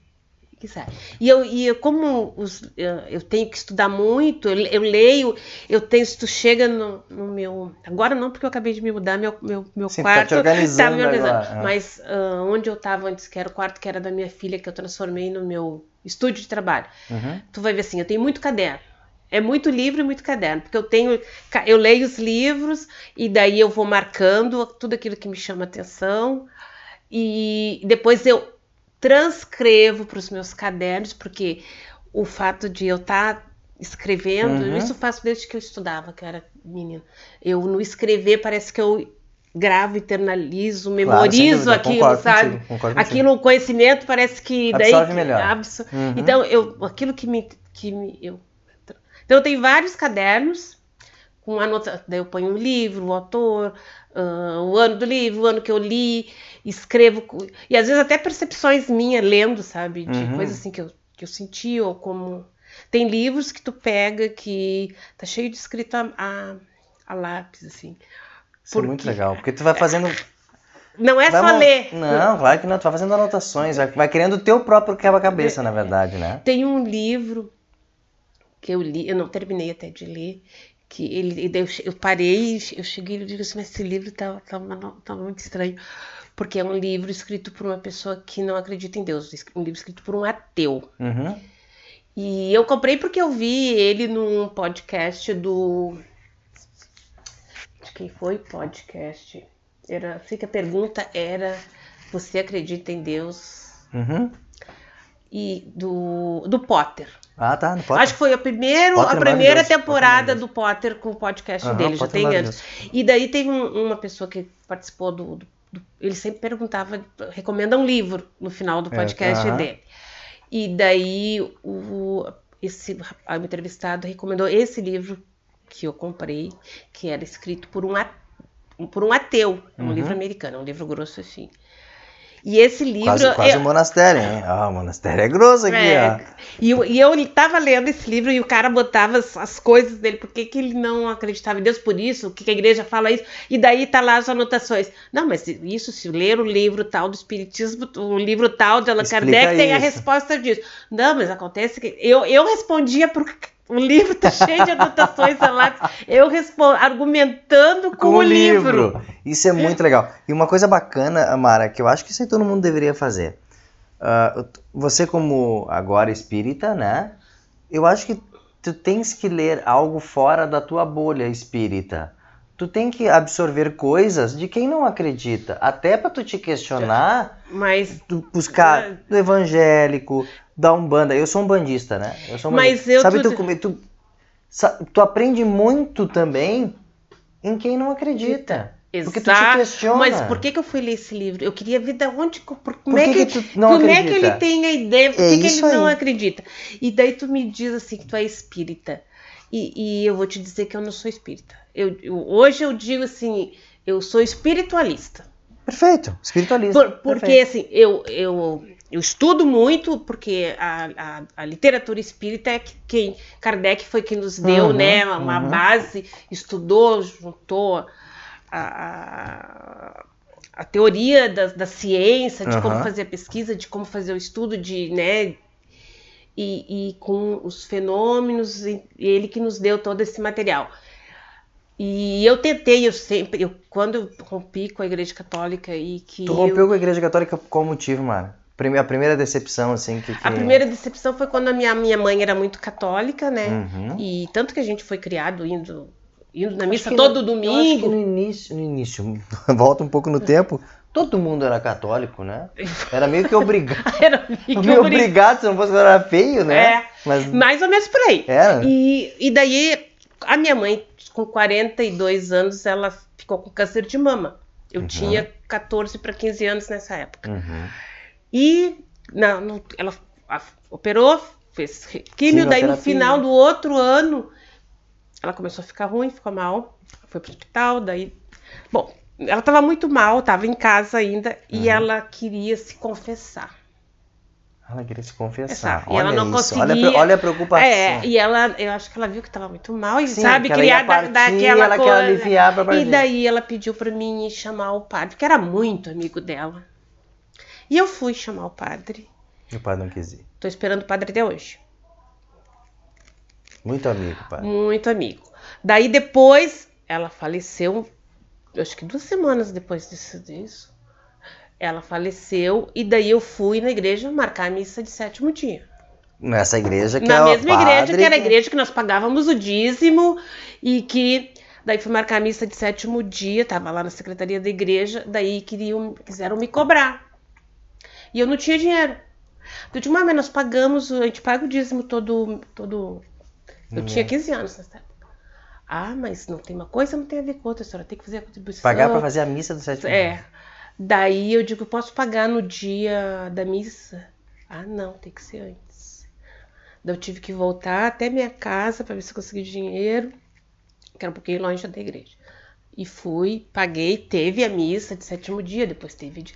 que sai. E eu, e eu como os, eu eu tenho que estudar muito, eu, eu leio, eu tenho, se tu chega no, no meu. Agora não, porque eu acabei de me mudar, meu, meu, meu Sim, tá quarto. te organizando tá me organizando. agora, é. Mas ah, onde eu tava antes, que era o quarto que era da minha filha, que eu transformei no meu estúdio de trabalho Uhum. tu vai ver assim, eu tenho muito caderno. É muito livro e muito caderno, porque eu tenho, eu leio os livros e daí eu vou marcando tudo aquilo que me chama atenção e depois eu transcrevo para os meus cadernos, porque o fato de eu estar escrevendo, Uhum. isso eu faço desde que eu estudava, que eu era menina. Eu no escrever parece que eu gravo, internalizo, Claro, memorizo dúvida, aquilo, concordo sabe? contigo, concordo. Aquilo, o conhecimento parece que daí Absorve melhor. absor- Uhum. Então, eu, aquilo que me, que me eu, então eu tenho vários cadernos com anota, daí eu ponho um livro, o autor, ah, o ano do livro, o ano que eu li, escrevo e às vezes até percepções minhas lendo, sabe, de Uhum. coisas assim que eu, que eu senti ou como tem livros que tu pega que tá cheio de escrito a, a, lápis assim. Isso é muito Porque- legal, porque tu vai fazendo. Não é vai só mon- ler. Não, claro que não, tu vai fazendo anotações, vai, vai criando o teu próprio quebra-cabeça, na verdade, né? Tem um livro que eu li, eu não terminei até de ler, que ele, eu, eu parei, eu cheguei e digo assim, mas esse livro tá, tá, tá muito estranho, porque é um livro escrito por uma pessoa que não acredita em Deus, um livro escrito por um ateu. Uhum. E eu comprei porque eu vi ele num podcast do. De quem foi podcast? Era, sei que a pergunta era: Você acredita em Deus? Uhum. E do, do Potter. Ah, tá, não pode. Acho que foi a, primeiro, Potter a é primeira maravilhoso, temporada Potter é do Potter com o podcast dele, já Potter é tem anos. E daí teve um- uma pessoa que participou do, do- do- Ele sempre perguntava, recomenda um livro no final do É, podcast aham. dele. E daí o, esse o entrevistado recomendou esse livro que eu comprei, que era escrito por um, por um ateu, é um Uhum. livro americano, é um livro grosso assim. E esse livro. Quase, quase eu- um monastério, hein? Ah, o monastério é grosso aqui, é, ó. e, eu- e eu tava lendo esse livro e o cara botava as, as coisas dele, por que, ele não acreditava em Deus por isso, o que, que a igreja fala isso, e daí tá lá as anotações. Não, mas isso, se ler o livro tal do Espiritismo, o livro tal de Allan Explica Kardec tem a isso. resposta disso. Não, mas acontece que. Eu, eu respondia por. O livro tá cheio de anotações lá. Eu respondo, argumentando com, o livro. Isso é muito legal. E uma coisa bacana, Amara, que eu acho que isso aí todo mundo deveria fazer. Ah, você, como agora espírita, né? Eu acho que tu tens que ler algo fora da tua bolha espírita. Tu tem que absorver coisas de quem não acredita. Até para tu te questionar, Mas buscar do evangélico, da Umbanda. Eu sou um bandista, né? Eu sou um Mas bandista. eu Sabe, tu, tu, sa- tu aprende muito também em quem não acredita. Porque tu te Exato. questiona. Mas por que, que eu fui ler esse livro? Eu queria ver da onde. Por, como Por é que, que, que tu não como é acredita? que ele tem a ideia? Por É que, que ele isso não aí. acredita? E daí tu me diz assim que tu é espírita. E, e eu vou te dizer que eu não sou espírita. Eu, eu- hoje eu digo assim, eu sou espiritualista. Perfeito, espiritualista. Por- porque Perfeito. assim, eu, eu, eu estudo muito, porque a, a, a literatura espírita é que quem Kardec foi quem nos deu, Uhum, né? Uma uhum. base, estudou, juntou a, a, teoria da, da ciência, de como Uhum. fazer a pesquisa, de como fazer o estudo, de, né? E, e com os fenômenos, ele que nos deu todo esse material. E eu tentei, eu sempre, eu, quando eu rompi com a Igreja Católica e que. Tu eu- rompeu com a igreja católica por qual motivo, Mara? A primeira decepção, assim, que... que- A primeira decepção foi quando a minha, minha mãe era muito católica, né? Uhum. E tanto que a gente foi criado indo, indo na Acho missa que todo no- Eu acho que domingo. no início, no início, volta um pouco no tempo, todo mundo era católico, né? Era meio que obrigado. Era meio que meio obri- obrigado, se não fosse era feio, né? É. Mas Mais ou menos por aí. era. E, e daí, a minha mãe, com 42 anos, ela ficou com câncer de mama. Eu Uhum. tinha 14 para 15 anos nessa época. Uhum. E na- no- ela a- operou, fez químio, daí no final do outro ano ela começou a ficar ruim, ficou mal, foi pro hospital, daí. Bom, ela tava muito mal, tava em casa ainda, e Uhum. ela queria se confessar. Ela queria se confessar. E ela Olha não isso, Olha, conseguia- pre- olha a preocupação. É, e ela, eu acho que ela viu que tava muito mal, e Sim, sabe, que ela ia queria dar, partir, dar aquela ela quer coisa. aliviar pra. E daí ela pediu pra mim chamar o padre, que era muito amigo dela. E eu fui chamar o padre. E o pai não quis ir. Tô esperando o padre até hoje. Muito amigo, pai. Muito amigo. Daí depois ela faleceu, eu acho que duas semanas depois disso, disso. Ela faleceu e daí eu fui na igreja marcar a missa de sétimo dia. Nessa igreja que na é mesma igreja padre que era a igreja que nós pagávamos o dízimo e que daí fui marcar a missa de sétimo dia, tava lá na secretaria da igreja, daí queriam, quiseram me cobrar. E eu não tinha dinheiro. Eu digo, mas nós pagamos, a gente paga o dízimo todo. todo... Eu Hum. tinha 15 anos nessa época. Ah, mas não tem uma coisa, não tem a ver com outra, a senhora tem que fazer a contribuição. Pagar pra fazer a missa do sétimo É. Daí eu digo, posso pagar no dia da missa? Ah, não, tem que ser antes. Daí eu tive que voltar até minha casa para ver se eu consegui dinheiro, que era um pouquinho longe da igreja. E fui, paguei, teve a missa de sétimo dia, depois teve. de-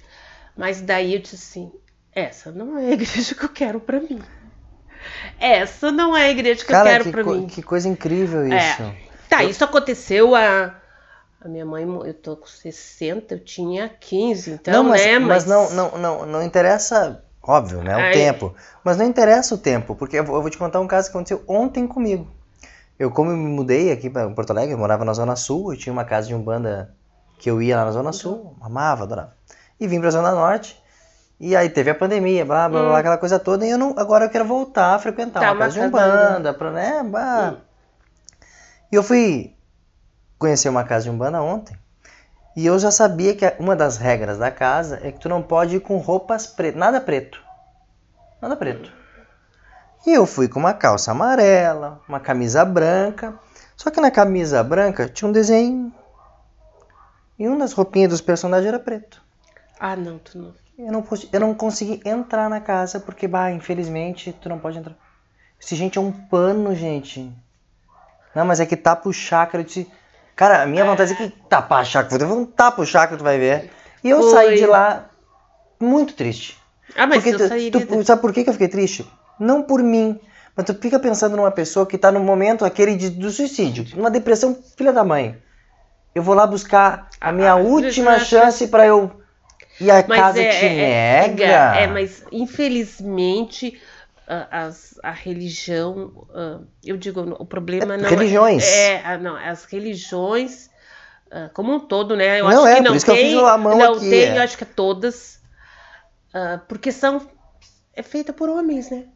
Mas daí eu disse assim: essa não é a igreja que eu quero para mim. Essa não é a igreja que Cara, eu quero que, para mim. que coisa incrível É. isso. Tá, Eu- isso aconteceu a. A minha mãe, eu tô com 60, eu tinha 15, então, não, mas, né? mas não, não, não, não interessa, óbvio, né? O Ai. tempo. Mas não interessa o tempo, porque eu vou, eu vou te contar um caso que aconteceu ontem comigo. Eu, como eu me mudei aqui para Porto Alegre, eu morava na Zona Sul e tinha uma casa de umbanda que eu ia lá na Zona Sul, amava, adorava. E vim pra Zona Norte. E aí teve a pandemia, blá blá blá, Hum. aquela coisa toda, e eu não, agora eu quero voltar a frequentar Tá, uma casa de da umbanda, pra, né? bah. Hum. E eu fui conhecer uma casa de umbanda ontem. E eu já sabia que uma das regras da casa é que tu não pode ir com roupas pretas, nada preto. Nada preto. E eu fui com uma calça amarela, uma camisa branca. Só que na camisa branca tinha um desenho. E uma das roupinhas dos personagens era preto. Ah, não, tu não. Eu não, pos- eu não consegui entrar na casa porque, bah, infelizmente, tu não pode entrar. Esse, gente, é um pano, gente. Não, mas é que tapa o chakra. Eu disse, cara, a minha vontade é que tapar chakra. Eu vou um tapa o chakra, tu vai ver. E eu Foi. saí de lá muito triste. Ah, mas Porque eu tu- sairia. tu- sabe por que eu fiquei triste? Não por mim. Mas tu fica pensando numa pessoa que tá no momento aquele de- do suicídio, numa depressão filha da mãe. Eu vou lá buscar a minha Ah, última mas- chance pra eu. E a Mas casa é, te é, nega. é, é, mas infelizmente a, as- a religião, ah, eu digo, o problema É, não religiões. é, é, ah, não, as religiões ah, como um todo, né? Eu Não, acho é, que por não isso que eu tem, fiz a mão não aqui, tem, é. eu acho que é todas, porque são é feita por homens, né?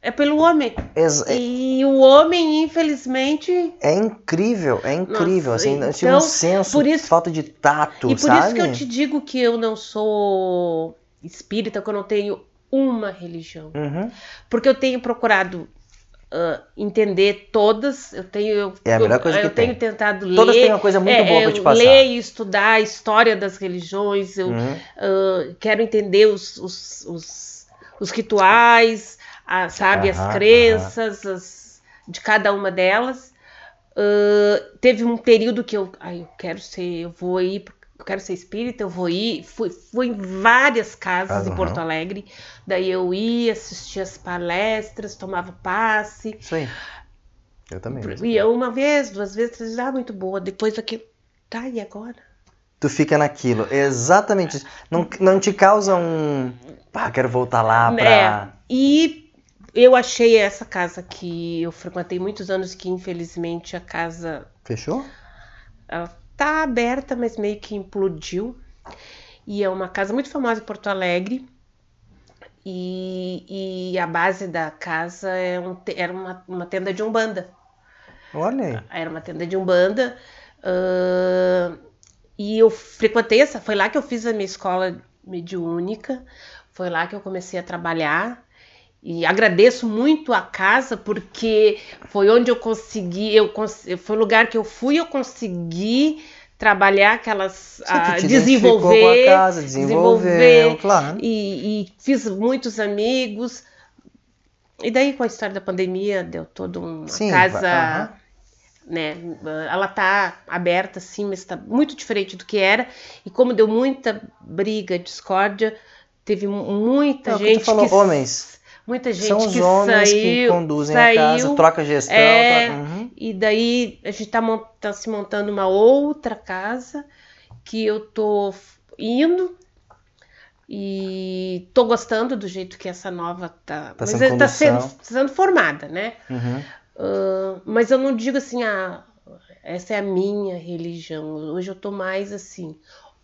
É pelo homem. Ex- é- E o homem, infelizmente, É incrível, é incrível, Nossa, assim, eu então, um senso, por isso- falta de tato, E por sabe? isso que eu te digo que eu não sou espírita, que eu não tenho uma religião. Uhum. Porque eu tenho procurado ah, entender todas, eu tenho. Eu, É a melhor coisa eu que tem. tenho tentado ler. Todas têm uma coisa muito é, boa eu te passar. Ler e estudar a história das religiões, eu Uhum. ah, quero entender os, os, os, os rituais, a- sabe, Aham, as crenças as- de cada uma delas. Ah, teve um período que eu, ai, eu quero ser, eu vou ir, eu quero ser espírita, eu vou ir. Fui, fui em várias casas em Aham. Porto Alegre. Daí eu ia, assistia as palestras, tomava passe. Isso aí. Eu também. Ia uma vez, duas vezes, três vezes, ah, muito boa. Depois aqui, tá, e agora? Tu fica naquilo, exatamente. Não, não te causa um. Pá, quero voltar lá pra. É, e eu achei essa casa que eu frequentei muitos anos, que infelizmente a casa Fechou? ela tá aberta, mas meio que implodiu. E é uma casa muito famosa em Porto Alegre. E, e a base da casa é um era uma, uma tenda de umbanda. Olha aí. Era uma tenda de umbanda. ah, e eu frequentei essa. Foi lá que eu fiz a minha escola mediúnica. Foi lá que eu comecei a trabalhar. E agradeço muito a casa porque foi onde eu consegui, eu foi o lugar que eu fui, eu consegui trabalhar aquelas, ah, a desenvolver, casa, desenvolveu, desenvolver, claro. e, e fiz muitos amigos. e daí com a história da pandemia deu toda uma Sim, casa, né? Ela tá aberta sim, mas tá muito diferente do que era. E como deu muita briga, discórdia, teve mu- muita É o que gente falou, que homens. Muita gente São os que homens saiu, que conduzem saiu, a casa, troca gestão. é, troca- Uhum. e daí a gente tá, mon- tá se montando uma outra casa que eu tô indo e tô gostando do jeito que essa nova tá. Tá mas sem ela tá sendo, condução. sendo formada, né? Uhum. Ah, mas eu não digo assim, ah, essa é a minha religião. Hoje eu tô mais assim.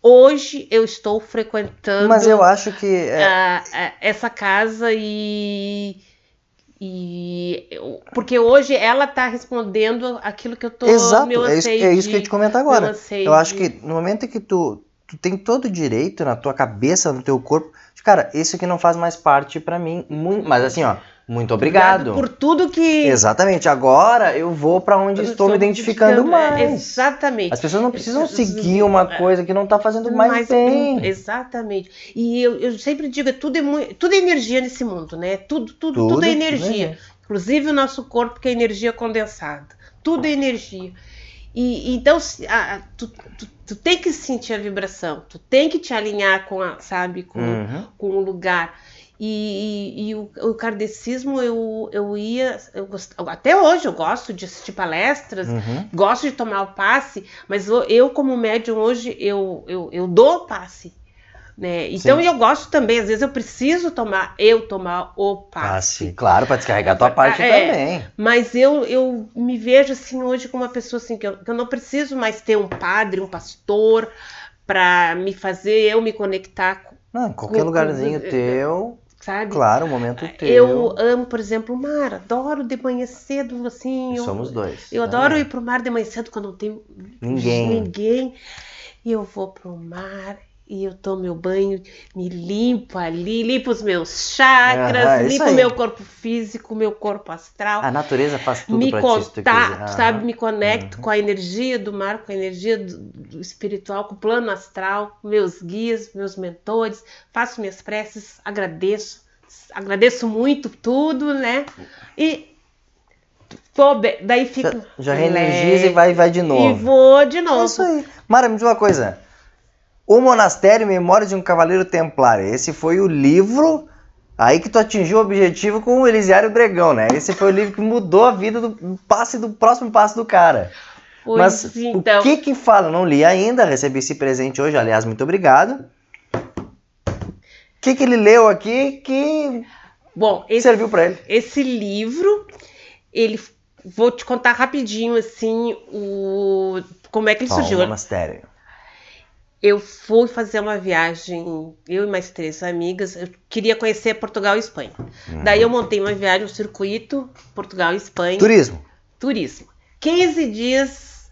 Hoje eu estou frequentando Mas eu acho que. é, a- a- essa casa e. E porque hoje ela tá respondendo aquilo que eu tô Exato, meu é isso, é isso que eu te comentar meu agora. Eu acho de- que no momento em que tu, tu tem todo o direito na tua cabeça, no teu corpo, de, cara, isso aqui não faz mais parte pra mim. Mu- mas assim, ó, muito obrigado. por tudo que Exatamente, agora eu vou pra onde eu estou me identificando é, mais. Exatamente. As pessoas não precisam Eu- seguir uma coisa que não tá fazendo mais, bem. Exatamente. E eu, eu sempre digo, é tudo é, mui- tudo é energia nesse mundo, né? Tudo, tudo, tudo, Tudo, é tudo é energia. energia. Inclusive o nosso corpo, que é energia condensada. Tudo é energia. E então se- a- tu, tu, tu tem que sentir a vibração, tu tem que te alinhar com a, sabe, com, Uhum. com o lugar. E, e- e o, o kardecismo eu, eu ia, eu gost- até hoje eu gosto de assistir palestras, Uhum. gosto de tomar o passe, mas eu, eu, como médium hoje, eu, eu, eu dou o passe. Né? Então Sim. eu gosto também, às vezes eu preciso tomar, eu tomar o Ah, passe. sim, claro, pra descarregar a tua parte É. também. Mas eu, eu me vejo assim hoje como uma pessoa assim, que eu, que eu não preciso mais ter um padre, um pastor, para me fazer eu me conectar, com- Não, qualquer Com- lugarzinho com- teu, sabe? claro, o momento teu. Eu amo, por exemplo, o mar, adoro de manhã cedo, assim. eu- Somos dois. Eu né? adoro ir pro mar de manhã cedo quando não tem Ninguém. ninguém. E eu vou pro mar e eu tomo meu banho, me limpo ali, limpo os meus chakras, isso limpo meu corpo físico, meu corpo astral. A natureza faz tudo me pra contato, quiser. sabe? Me conecto Uhum. com a energia do mar, com a energia do, do espiritual, com o plano astral, com meus guias, meus mentores, faço minhas preces, agradeço, agradeço muito tudo, né? E tô bem, daí fico Já, já reenergiza e vai, vai de novo. e vou de É novo. isso aí. Mara, me diz uma coisa. O Monastério Memórias de um Cavaleiro Templar. Esse foi o livro aí que tu atingiu o objetivo com o Elisiário Bregão, né? Esse foi o livro que mudou a vida do passe do próximo passo do cara. Pois Mas então, o que que fala? Não li ainda, recebi esse presente hoje, aliás, muito obrigado. O que que ele leu aqui que bom, esse, serviu pra ele? esse livro, ele vou te contar rapidinho assim o como é que ele Ó, surgiu. o Monastério. Eu fui fazer uma viagem, eu e mais três amigas, eu queria conhecer Portugal e Espanha. Uhum. Daí eu montei uma viagem, um circuito Portugal e Espanha, Turismo. turismo. 15 dias,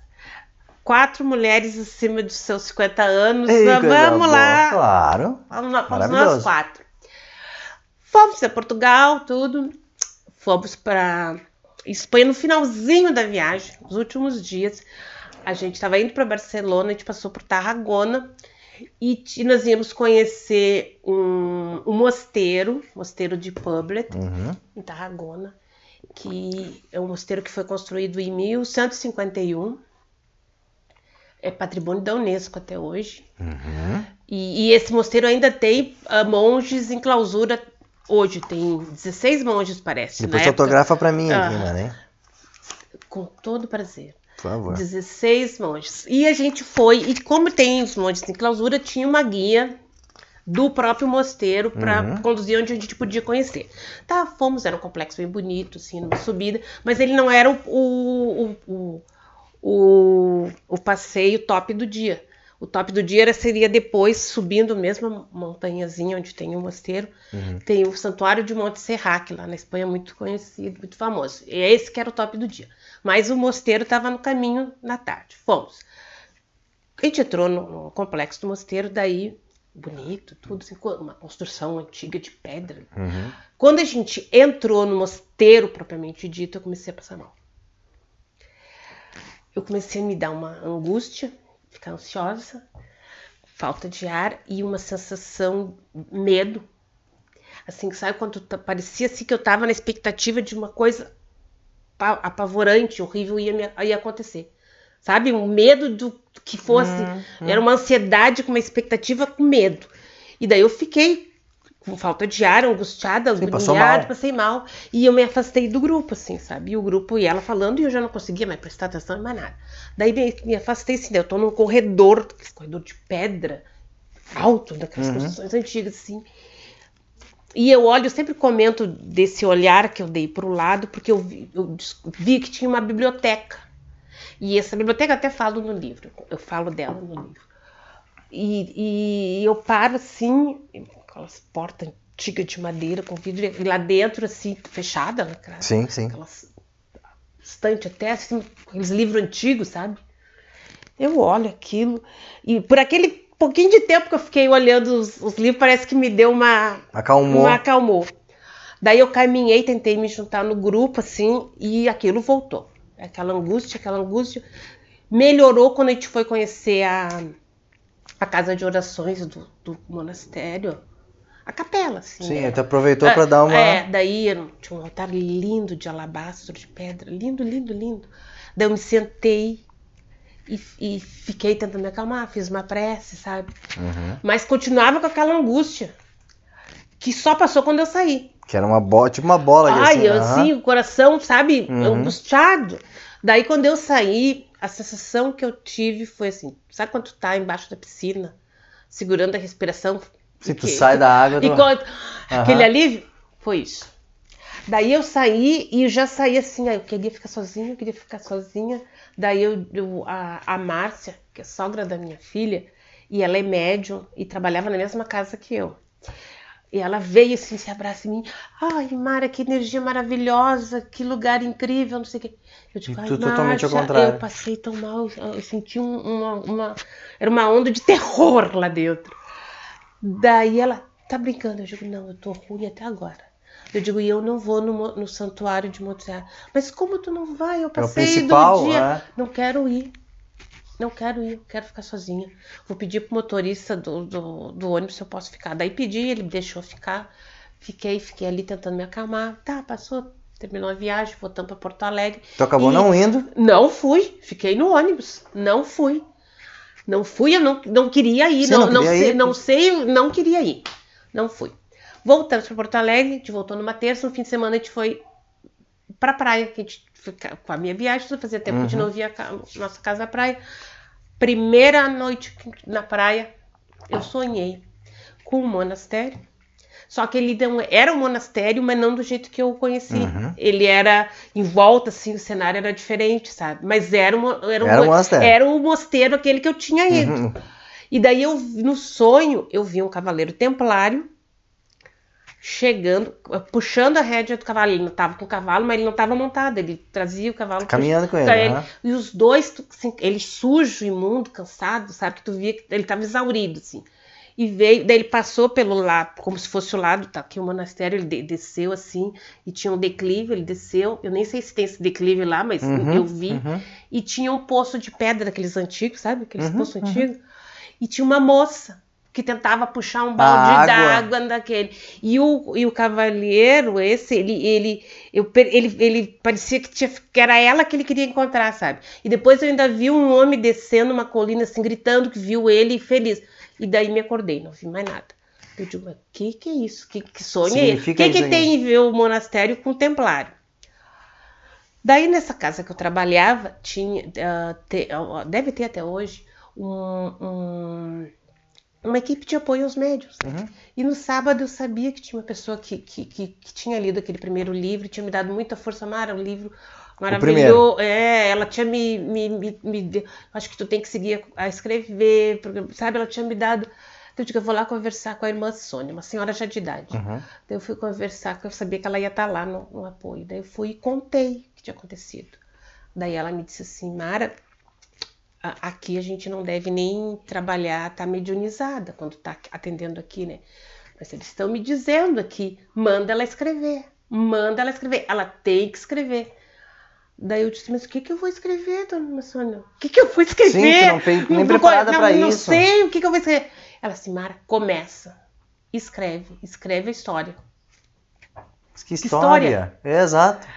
quatro mulheres acima dos seus 50 anos, Ei, vamos boa. lá, Claro. Vamos, vamos nós quatro. Fomos para Portugal, tudo. Fomos para Espanha no finalzinho da viagem, nos últimos dias. A gente estava indo para Barcelona, a gente passou por Tarragona e t- nós íamos conhecer um, um mosteiro, mosteiro de Poblet, Uhum. em Tarragona, que é um mosteiro que foi construído em 1151. É patrimônio da Unesco até hoje. Uhum. E, e esse mosteiro ainda tem ah, monges em clausura hoje. Tem 16 monges, parece. Depois época. autografa pra mim aqui, hein? Com todo prazer. Por favor. 16 monges. E a gente foi, e como tem os monges em clausura, tinha uma guia do próprio mosteiro para Uhum. conduzir onde a gente podia conhecer. Tá, fomos, era um complexo bem bonito, assim, numa subida, mas ele não era o, o, o, o, o passeio top do dia. O top do dia era, seria depois, subindo mesmo a montanhazinha onde tem o mosteiro, Uhum. tem o Santuário de Monte Serraque, lá na Espanha, muito conhecido, muito famoso. E é esse que era o top do dia. Mas o mosteiro estava no caminho na tarde. Fomos. A gente entrou no, no complexo do mosteiro, daí, bonito, tudo, assim, uma construção antiga de pedra. Uhum. Quando a gente entrou no mosteiro propriamente dito, eu comecei a passar mal. Eu comecei a me dar uma angústia, ficar ansiosa, falta de ar e uma sensação medo. Assim, sabe quando tá, parecia assim que eu tava na expectativa de uma coisa apavorante, horrível ia, me, ia acontecer. Sabe? Um medo do, que fosse. Uhum. Era uma ansiedade com uma expectativa com medo. E daí eu fiquei com falta de ar, angustiada, agoniada, passei mal. E eu me afastei do grupo, assim, sabe? E o grupo e ela falando e eu já não conseguia mais prestar atenção em mais nada. Daí me, me afastei, assim, eu tô num corredor, corredor de pedra, alto, daquelas uhum. construções antigas, assim. E eu olho, eu sempre comento desse olhar que eu dei para o lado, porque eu vi, eu vi que tinha uma biblioteca. E essa biblioteca até falo no livro, eu falo dela no livro. E, e eu paro assim, aquelas portas antigas de madeira com vidro, e lá dentro, assim, fechada, né, cara? Sim, sim. Aquelas estante até assim, aqueles livros antigos, sabe? Eu olho aquilo, e por aquele pouquinho de tempo que eu fiquei olhando os, os livros, parece que me deu uma. Acalmou. Uma acalmou. Daí eu caminhei, tentei me juntar no grupo, assim, e aquilo voltou. Aquela angústia, aquela angústia. Melhorou quando a gente foi conhecer a, a casa de orações do, do monastério a capela, assim. Sim, né? tu aproveitou para dar uma. É, daí tinha um altar lindo de alabastro, de pedra, lindo, lindo, lindo. Daí eu me sentei e, e fiquei tentando me acalmar, fiz uma prece, sabe? Uhum. Mas continuava com aquela angústia que só passou quando eu saí. Que era uma bola, tipo uma bola. Ai, assim, eu, uhum. assim, o coração, sabe, uhum. angustiado. Daí quando eu saí, a sensação que eu tive foi assim, sabe quando tu tá embaixo da piscina, segurando a respiração, se tu sai da água. E quando... uhum. Aquele alívio, foi isso. Daí eu saí e já saí assim, eu queria ficar sozinha, eu queria ficar sozinha. Daí eu, eu a, a Márcia, que é sogra da minha filha, e ela é médium e trabalhava na mesma casa que eu. E ela veio assim, se abraça em mim. Ai, Mara, que energia maravilhosa, que lugar incrível, não sei o quê. Eu digo, tu totalmente ao contrário. Eu passei tão mal, eu senti um, uma, uma. Era uma onda de terror lá dentro. Daí ela, tá brincando? Eu digo, não, eu tô ruim até agora. Eu digo, e eu não vou no, no santuário de Mozart. Mas como tu não vai? Eu passei é do dia. É? Não quero ir. Não quero ir, quero ficar sozinha. Vou pedir pro motorista do, do, do ônibus se eu posso ficar. Daí pedi, ele me deixou ficar. Fiquei, fiquei ali tentando me acalmar. Tá, passou, terminou a viagem, voltamos para Porto Alegre. Tu acabou e não indo? Não fui, fiquei no ônibus. Não fui. Não fui, eu não, não queria ir. Você não, não, queria sei, ir? não sei, não queria ir. Não fui. Voltamos para Porto Alegre, a gente voltou numa terça, no fim de semana a gente foi para a praia, que a gente com a minha viagem, fazia tempo uhum. que a gente não uhum. via a nossa casa na praia. Primeira noite na praia, eu sonhei com um monastério só que ele não era um monastério, mas não do jeito que eu conheci. Uhum. Ele era em volta, assim, o cenário era diferente, sabe? Mas era, um era, um, era, um, mosteiro. era o mosteiro aquele que eu tinha ido. Uhum. E daí eu, no sonho, eu vi um cavaleiro templário chegando, puxando a rédea do cavalo. Ele não estava com o cavalo, mas ele não estava montado. Ele trazia o cavalo. Caminhando com ele, ele. Uhum. E os dois, assim, ele sujo, imundo, cansado, sabe? Que tu via que ele estava exaurido, assim e veio, daí ele passou pelo lado, como se fosse o lado, tá aqui o monastério, ele desceu assim, e tinha um declive, ele desceu, eu nem sei se tem esse declive lá, mas uhum, eu vi, uhum. e tinha um poço de pedra daqueles antigos, sabe, aqueles uhum, poços uhum. antigos, e tinha uma moça que tentava puxar um balde d'água daquele. E o, e o cavalheiro, esse, ele, ele, eu, ele, ele parecia que, tinha, que era ela que ele queria encontrar, sabe? E depois eu ainda vi um homem descendo uma colina, assim, gritando que viu ele feliz. E daí me acordei, não vi mais nada. Eu digo, mas que que é isso? Que, que sonho é esse? O que, que tem a ver o monastério com o templário? Daí nessa casa que eu trabalhava, tinha, uh, te, uh, deve ter até hoje, um, um, uma equipe de apoio aos médios. Uhum. E no sábado eu sabia que tinha uma pessoa que, que, que, que tinha lido aquele primeiro livro, tinha me dado muita força, Mara, o livro Maravilhoso. É, ela tinha me, me, me, me, Acho que tu tem que seguir a escrever, porque, sabe? Ela tinha me dado. Então, eu digo, eu vou lá conversar com a irmã Sônia, uma senhora já de idade. Uhum. Daí eu fui conversar, porque eu sabia que ela ia estar lá no, no apoio. Daí eu fui e contei o que tinha acontecido. Daí ela me disse assim, Mara, aqui a gente não deve nem trabalhar, tá mediunizada quando tá atendendo aqui, né? Mas eles estão me dizendo aqui, manda ela escrever, manda ela escrever, ela tem que escrever. Daí eu disse, mas o que, que eu vou escrever, dona Sônia? O que, que eu vou escrever? Sim, não tem nem preparada para isso. Não sei o que, que eu vou escrever. Ela assim, Mara, começa. Escreve, escreve a história. Que história. história. É, exato.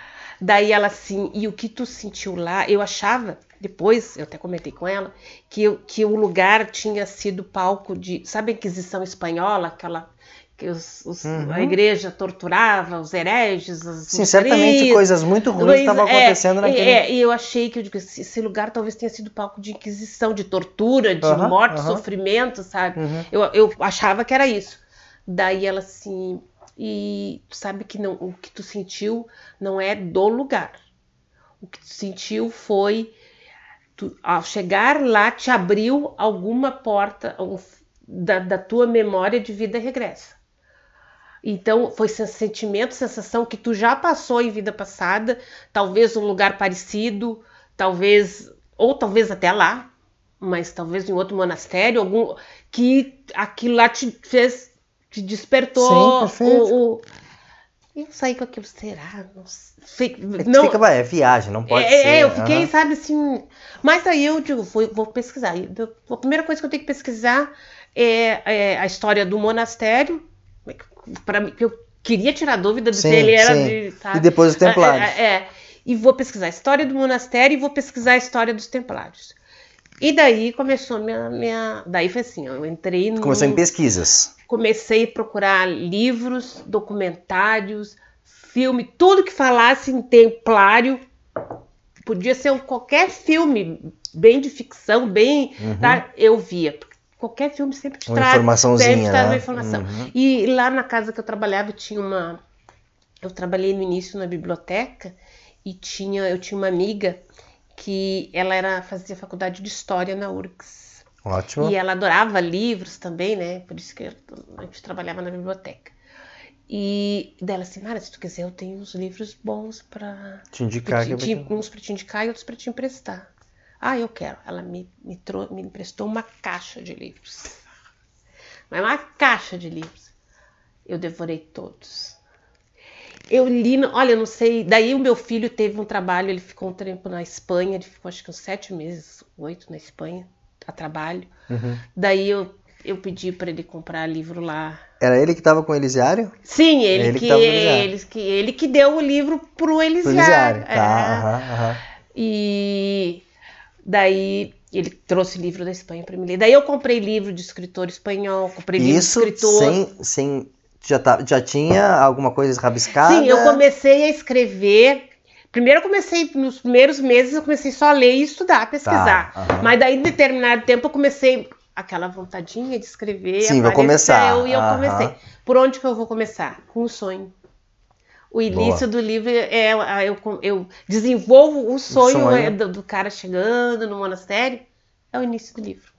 Daí ela assim, e o que tu sentiu lá? Eu achava, depois, eu até comentei com ela, que, que o lugar tinha sido palco de. Sabe a Inquisição Espanhola? Aquela. Que os, os- Uhum. a igreja torturava os hereges, os Sim, certamente coisas muito ruins estavam é, acontecendo naquele. É, e eu achei que eu digo, esse esse lugar talvez tenha sido palco de inquisição, de tortura, de Aham, morte, aham. sofrimento, sabe? Uhum. Eu, eu achava que era isso. Daí ela assim, e tu sabe que não, o que tu sentiu não é do lugar. O que tu sentiu foi, tu- ao chegar lá, te abriu alguma porta um- da, da tua memória de vida regressa. Então, foi esse sentimento, sensação que tu já passou em vida passada, talvez um lugar parecido, talvez, ou talvez até lá, mas talvez em outro monastério, algum que aquilo lá te fez, te despertou. Sim, perfeito. o, o... Eu saí com aquilo, será? Não sei. É Não, fica, "Bah, é viagem, não pode é, ser. é, eu fiquei, aham. sabe, assim. Mas aí eu digo, vou, vou pesquisar. A primeira coisa que eu tenho que pesquisar é, é a história do monastério, para mim, que eu queria tirar dúvida de se Sim, ele era sim. de. sabe? E depois os templários. É, é, é. E vou pesquisar a história do monastério e vou pesquisar a história dos templários. E daí começou minha. minha daí foi assim, eu entrei no. Começou em pesquisas. Comecei a procurar livros, documentários, filme, tudo que falasse em templário. Podia ser um- qualquer filme, bem de ficção, bem. Uhum. tá? Eu via. Qualquer filme sempre te Uma traz. informaçãozinha, sempre traz né? uma informação. Uhum. E lá na casa que eu trabalhava tinha uma. Eu trabalhei no início na biblioteca e tinha, eu tinha uma amiga que ela era fazia faculdade de história na URGS. Ótimo. E ela adorava livros também, né? Por isso que a gente trabalhava na biblioteca. E dela assim, Mara, se tu quiser, eu tenho uns livros bons para Te indicar te, que te, uns para te indicar e outros para te emprestar. Ah, eu quero. Ela me, me, trou- me emprestou uma caixa de livros. Mas uma caixa de livros. Eu devorei todos. Eu li, olha, eu não sei. Daí o meu filho teve um trabalho, ele ficou um tempo na Espanha, ele ficou acho que uns sete meses, oito na Espanha, a trabalho. Uhum. Daí eu, eu pedi para ele comprar livro lá. Era ele que tava com o Elisiário? Sim, ele, Ele que que, Elisiário. ele, que ele que deu o livro pro Pro Elisiário. Elisiário. é. Tá, aham, aham. E daí ele trouxe livro da Espanha para mim ler. Daí eu comprei livro de escritor espanhol, comprei livro de Isso escritor. sem, sem já, tá, já tinha alguma coisa rabiscada? Sim, eu comecei a escrever. Primeiro eu comecei, nos primeiros meses, eu comecei só a ler e estudar, pesquisar. Tá. Mas daí, em determinado tempo, eu comecei aquela vontadinha de escrever. Sim, vou começar. E eu comecei. Por onde que eu vou começar? Com o sonho. O início do livro é a- eu, eu desenvolvo o sonho, sonho. é, do, do cara chegando no monastério. É o início do livro.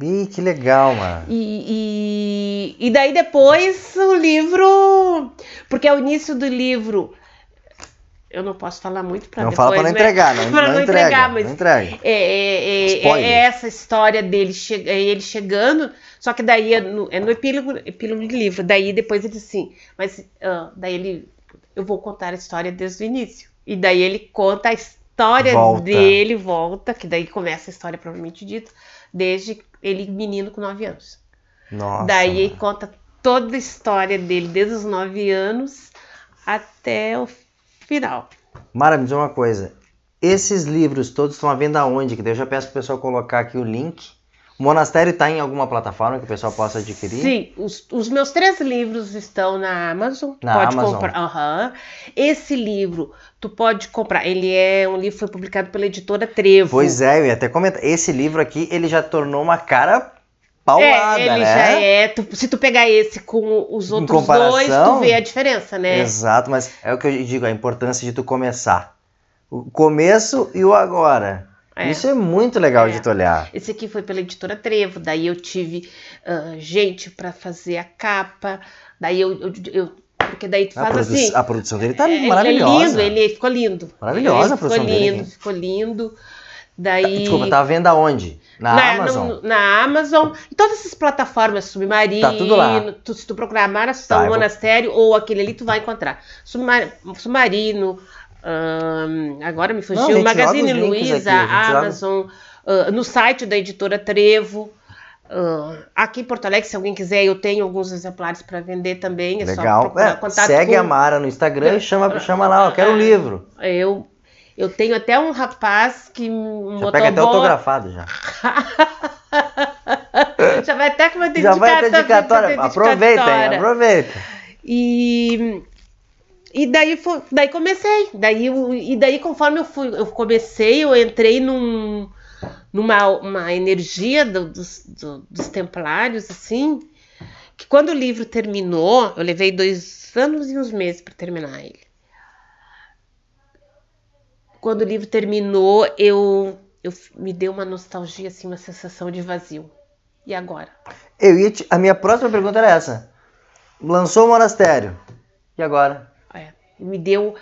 Ih, que legal, mano. E, e, e daí depois o livro. Porque é o início do livro. Eu não posso falar muito para Não depois, fala pra não né? entregar, não, Pra não, não entrega, entregar, mas- não entrega. É, é- é- é essa história dele che é ele chegando, só que daí é no, é no epílogo, epílogo do livro. Daí depois ele diz assim, mas ah, daí ele. Eu vou contar a história desde o início. E daí ele conta a história Volta. dele, volta, que daí começa a história propriamente dita, desde ele menino com 9 anos. Nossa. Daí ele conta toda a história dele, desde os 9 anos até o final. Mara, me diz uma coisa. Esses livros todos estão à venda aonde? Que daí eu já peço pro pessoal colocar aqui o link. O monastério tá em alguma plataforma que o pessoal possa adquirir? Sim, os, os meus três livros estão na Amazon. Na pode Amazon. comprar. Aham. Esse livro tu pode comprar. Ele é um livro que foi publicado pela editora Trevo. Pois é, eu ia até comentar. Esse livro aqui, ele já tornou uma cara paulada, É, ele né? já é. tu- se tu pegar esse com os outros dois, tu vê a diferença, né? Exato, mas é o que eu digo, a importância de tu começar. O começo e o agora. É. Isso é muito legal É. de tu olhar. Esse aqui foi pela editora Trevo, daí eu tive ah, gente para fazer a capa, daí eu, eu, eu- porque daí tu A, faz assim. a produção dele tá é- ele maravilhosa. É lindo, ele ficou lindo. Maravilhosa Ele a ficou produção dele lindo, aqui. ficou lindo. Daí Desculpa, tá à venda onde? Na, Amazon? no- na Amazon, em todas essas plataformas, Submarino, Tá tudo lá. tu- se tu procurar Maração, Tá, eu vou- Monastério ou aquele ali, tu vai encontrar. Submar- Submarino, agora me Não, fugiu, gente Magazine Luiza, aqui, Amazon, ah, no site da editora Trevo. Uh, aqui em Porto Alegre, se alguém quiser, eu tenho alguns exemplares para vender também. É Legal. É, segue com... a Mara no Instagram e chama, chama lá, eu quero um livro. Eu, eu tenho até um rapaz que um já pega até autografado já. já vai até com uma dedicatória. Já vai até dedicatória. Aproveita, aproveita. E e daí, daí comecei. Daí, e daí, conforme eu, fui, eu comecei, eu entrei num, numa uma energia do, dos, do, dos templários, assim, que quando o livro terminou, eu levei dois anos e uns meses para terminar ele. Quando o livro terminou, eu, eu me deu uma nostalgia, assim, uma sensação de vazio. E agora? Eu te, a minha próxima pergunta era essa. Lançou o monastério. E agora? Me deu,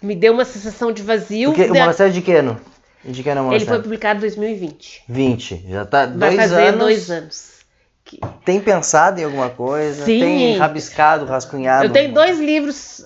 me deu uma sensação de vazio. Porque, O monastério de que ano? De que é o Ele foi publicado em 2020. 20, já tá Vai dois fazer anos. dois anos. Tem pensado em alguma coisa? Sim. Tem rabiscado, rascunhado? Eu tenho dois livros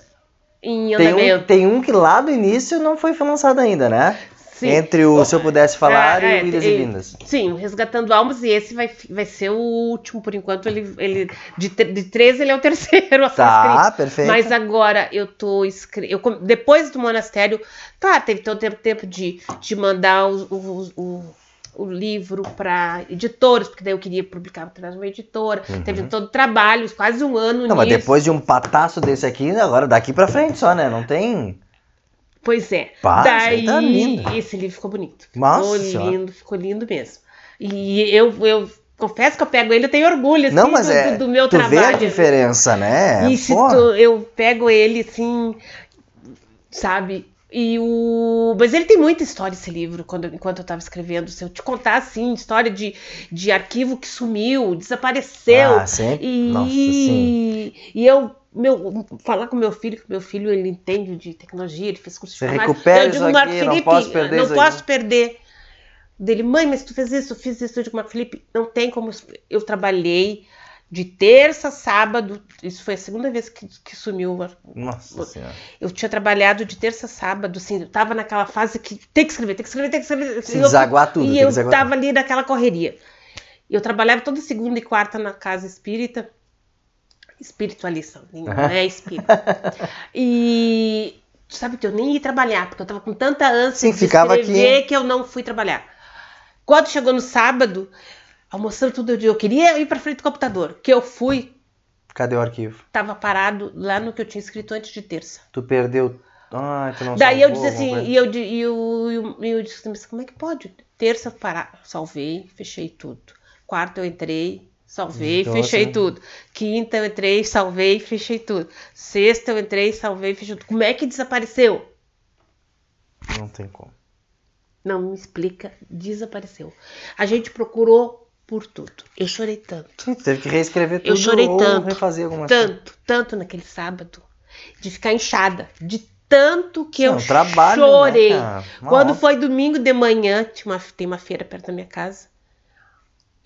em tem andamento. um, tem um que lá do início não foi lançado ainda, né? Sim. Entre o Se Eu Pudesse Falar é, e o Idas e Vindas. Sim, Resgatando Almas, e esse vai, vai ser o último, por enquanto. Ele, ele, de, de três, ele é o terceiro tá, perfeito. Mas agora eu tô escrevendo. Depois do monastério, claro, teve todo tempo, tempo de, de mandar o, o, o, o livro para editores, porque daí eu queria publicar através de uma editora. Uhum. Teve todo o trabalho, quase um ano Não, nisso. mas depois de um pataço desse aqui, agora daqui para frente só, né? Não tem. Pois é. Pá, Daí tá lindo. esse livro ficou bonito. Nossa ficou lindo, ficou lindo mesmo. E eu, eu confesso que eu pego ele, eu tenho orgulho assim, Não, mas do, é, do, meu tu trabalho. vê a diferença, né? E se tu, eu pego ele assim, sabe? E o... Mas ele tem muita história esse livro, quando, enquanto eu estava escrevendo. Se eu te contar, assim, história de, de arquivo que sumiu, desapareceu. Ah, sempre? E, Nossa, sim. e eu meu, falar com meu filho, que meu filho ele entende de tecnologia, ele fez curso de recupera eu digo, isso Marco aqui, Felipe, não posso perder não posso aqui. perder. Dele, mãe, mas tu fez isso, eu fiz isso. Eu digo, Marco Felipe, não tem como. Eu trabalhei de terça a sábado. Isso foi a segunda vez que, que sumiu. Nossa Senhora. Eu tinha trabalhado de terça a sábado, assim, eu tava naquela fase que tem que escrever, tem que escrever, tem que escrever. Se desaguar tudo. E eu tava ali naquela correria. Eu trabalhava toda segunda e quarta na casa espírita espiritualista, não é espírita. e sabe que eu nem ia trabalhar, porque eu tava com tanta ânsia Sim, de escrever aqui. que eu não fui trabalhar. Quando chegou no sábado, almoçando tudo, eu queria ir para frente do computador. Que eu fui, Cadê o arquivo? tava parado lá no que eu tinha escrito antes de terça. Tu perdeu. Ai, tu não Daí eu disse assim, e eu, e eu, e eu, e eu disse, mas como é que pode? Terça parar, salvei, fechei tudo. Quarta eu entrei, salvei, Então, fechei assim- tudo. Quinta eu entrei, salvei, fechei tudo. Sexta eu entrei, salvei, fechei tudo. Como é que desapareceu? Não tem como. Não me explica, desapareceu. A gente procurou por tudo. Eu chorei tanto, tu teve que reescrever tudo Eu chorei ou tanto, refazer coisas. tanto, tanto naquele sábado, de ficar inchada, de tanto que Não, eu trabalho, né, chorei. Uma Quando foi domingo de manhã, tinha uma, tem uma feira perto da minha casa,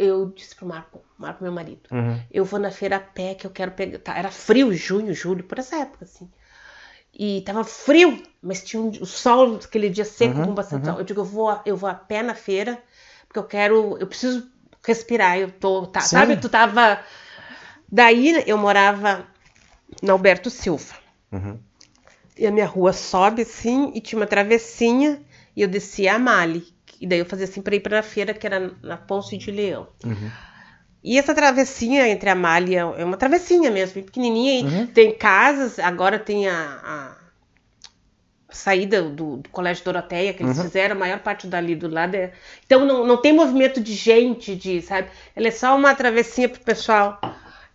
eu disse pro Marco, Marco, meu marido, Uhum. eu vou na feira a pé que eu quero pegar. tá, era frio, junho, julho, por essa época, assim. E tava frio, mas tinha um, o sol, aquele dia seco, Uhum, com bastante uhum. sol. Eu digo, eu vou, eu vou a pé na feira, porque eu quero, eu preciso respirar. Eu tô, tá, sabe, tu tava. Daí eu morava na Alberto Silva. Uhum. E a minha rua sobe assim, e tinha uma travessinha, e eu descia a Mali. E daí eu fazia assim para ir para a feira, que era na Ponce de Leão. Uhum. E essa travessinha entre a Malha é uma travessinha mesmo, bem pequenininha. Uhum. tem casas, agora tem a, a saída do, do Colégio Doroteia que eles Uhum. fizeram, a maior parte dali do lado. É... Então não, não tem movimento de gente, de, sabe? Ela é só uma travessinha pro pessoal.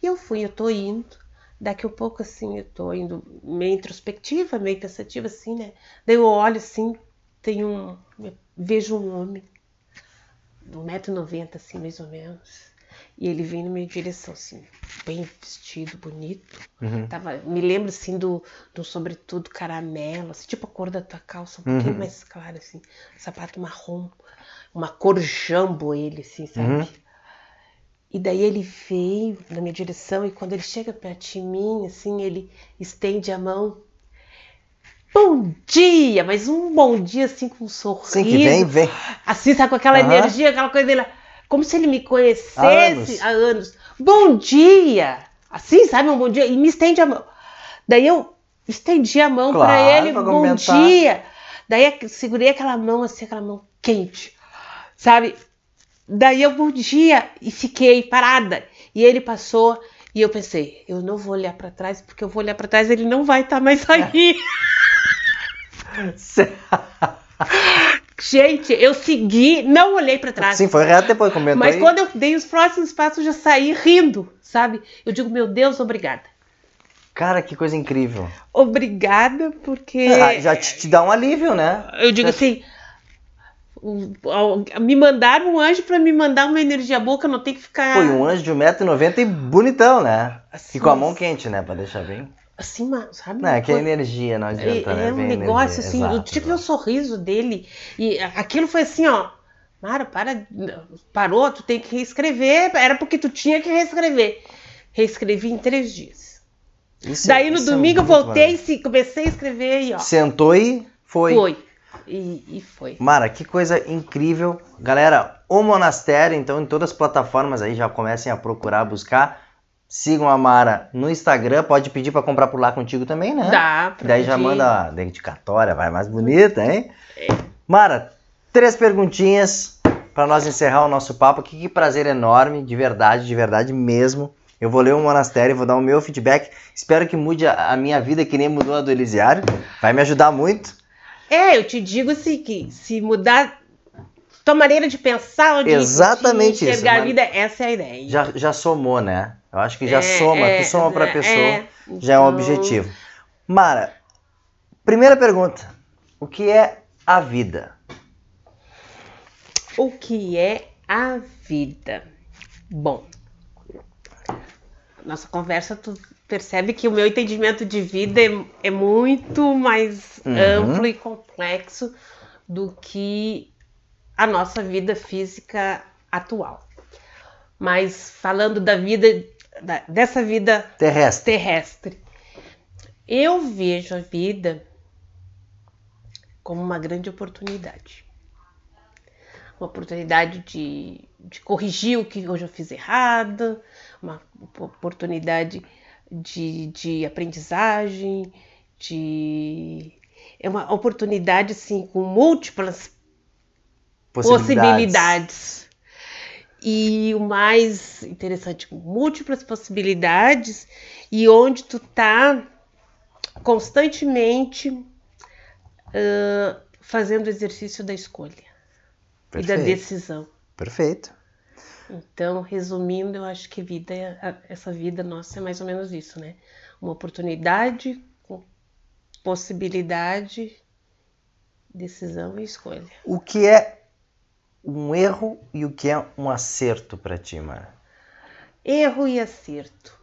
E eu fui, eu tô indo. Daqui a pouco, assim, eu tô indo meio introspectiva, meio pensativa, assim, né? Daí eu olho assim, tem um. Vejo um homem, de 1,90m, assim, mais ou menos. E ele vem na minha direção, assim, bem vestido, bonito. Uhum. Tava, me lembro, assim, do, do sobretudo caramelo, assim, tipo a cor da tua calça, um pouquinho Uhum. mais clara, assim. Sapato marrom, uma cor jambo ele, assim, sabe? Uhum. E daí ele veio na minha direção e quando ele chega perto de mim, assim, ele estende a mão. Bom dia! Mas um bom dia, assim, com um sorriso. Sim, que vem, vem. Assim, sabe, com aquela Aham. energia, aquela coisa dele. como se ele me conhecesse Há anos. há anos. Bom dia! Assim, sabe, um bom dia. E me estende a mão. Daí eu estendi a mão Claro, pra ele, pra bom dia. Daí eu segurei aquela mão assim, aquela mão quente, sabe? Daí eu bom dia e fiquei parada. E ele passou e eu pensei, eu não vou olhar pra trás porque eu vou olhar pra trás ele não vai estar mais aí. Gente, eu segui, não olhei pra trás. Sim, foi reto depois, comentou Mas aí. quando eu dei os próximos passos, eu já saí rindo, sabe? Eu digo, meu Deus, obrigada. Cara, que coisa incrível. Obrigada, porque. Ah, já te, te dá um alívio, né? Eu digo assim. o- o- Me mandaram um anjo pra me mandar uma energia boa que eu não tenho que ficar. Foi um anjo de 1,90m e bonitão, né? assim, E com a mão quente, né? Pra deixar bem. Assim, ma- sabe? Não, é que é Uma coisa- energia, não É, adianta, né? é um Vem negócio energia. assim, eu Exato, tive o exato. sorriso dele e aquilo foi assim, ó. Mara, para, parou, tu tem que reescrever. Era porque tu tinha que reescrever. Reescrevi em três dias. Isso- Daí no isso é domingo eu voltei, se, comecei a escrever e ó. Sentou e foi. Foi. E, e foi. Mara, que coisa incrível. Galera, o Monastério, então, em todas as plataformas aí, já comecem a procurar, buscar. Sigam a Mara no Instagram, pode pedir pra comprar por lá contigo também, né? Dá pra Daí já pedir. manda a dedicatória, vai mais bonita, hein? Mara, três perguntinhas pra nós encerrar o nosso papo. Que, que prazer enorme, de verdade, de verdade mesmo. Eu vou ler o monastério, vou dar o meu feedback. Espero que mude a, a minha vida que nem mudou a do Elisiário. Vai me ajudar muito. É, eu te digo assim que se mudar tua maneira de pensar, de, Exatamente de isso, enxergar a mas- vida, essa é a ideia. Já, já somou, né? Eu acho que já É, soma, é, tu soma pra é, pessoa, é. já é um Então, objetivo. Mara, primeira pergunta. O que é a vida? O que é a vida? Bom, nossa conversa, tu percebe que o meu entendimento de vida é, é muito mais Uhum. amplo e complexo do que a nossa vida física atual. Mas falando da vida, da- dessa vida Terrestre. terrestre. Eu vejo a vida como uma grande oportunidade. Uma oportunidade de, de corrigir o que hoje eu fiz errado, uma oportunidade de, de aprendizagem, de. É uma oportunidade, assim, com múltiplas possibilidades. E o mais interessante, com múltiplas possibilidades e onde tu tá constantemente ah, fazendo o exercício da escolha e da Perfeito. decisão. Perfeito. Então, resumindo, eu acho que vida, essa vida nossa é mais ou menos isso, né? Uma oportunidade com possibilidade, decisão e escolha. O que é um erro e o que é um acerto pra ti, Mara? Erro e acerto.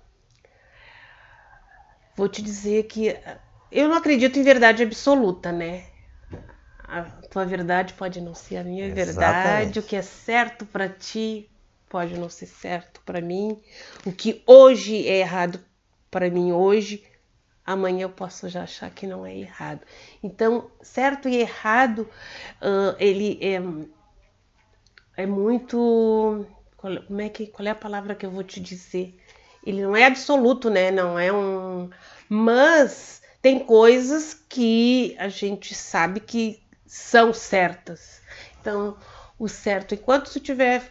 Vou te dizer que ah, eu não acredito em verdade absoluta, né? A tua verdade pode não ser a minha verdade, Exatamente. o que é certo pra ti pode não ser certo pra mim, o que hoje é errado pra mim hoje, amanhã eu posso já achar que não é errado. Então, certo e errado, ah, ele é, é muito. Qual, como é que, qual é a palavra que eu vou te dizer? Ele não é absoluto, né? Não é um. Mas tem coisas que a gente sabe que são certas. Então, o certo, enquanto tu estiver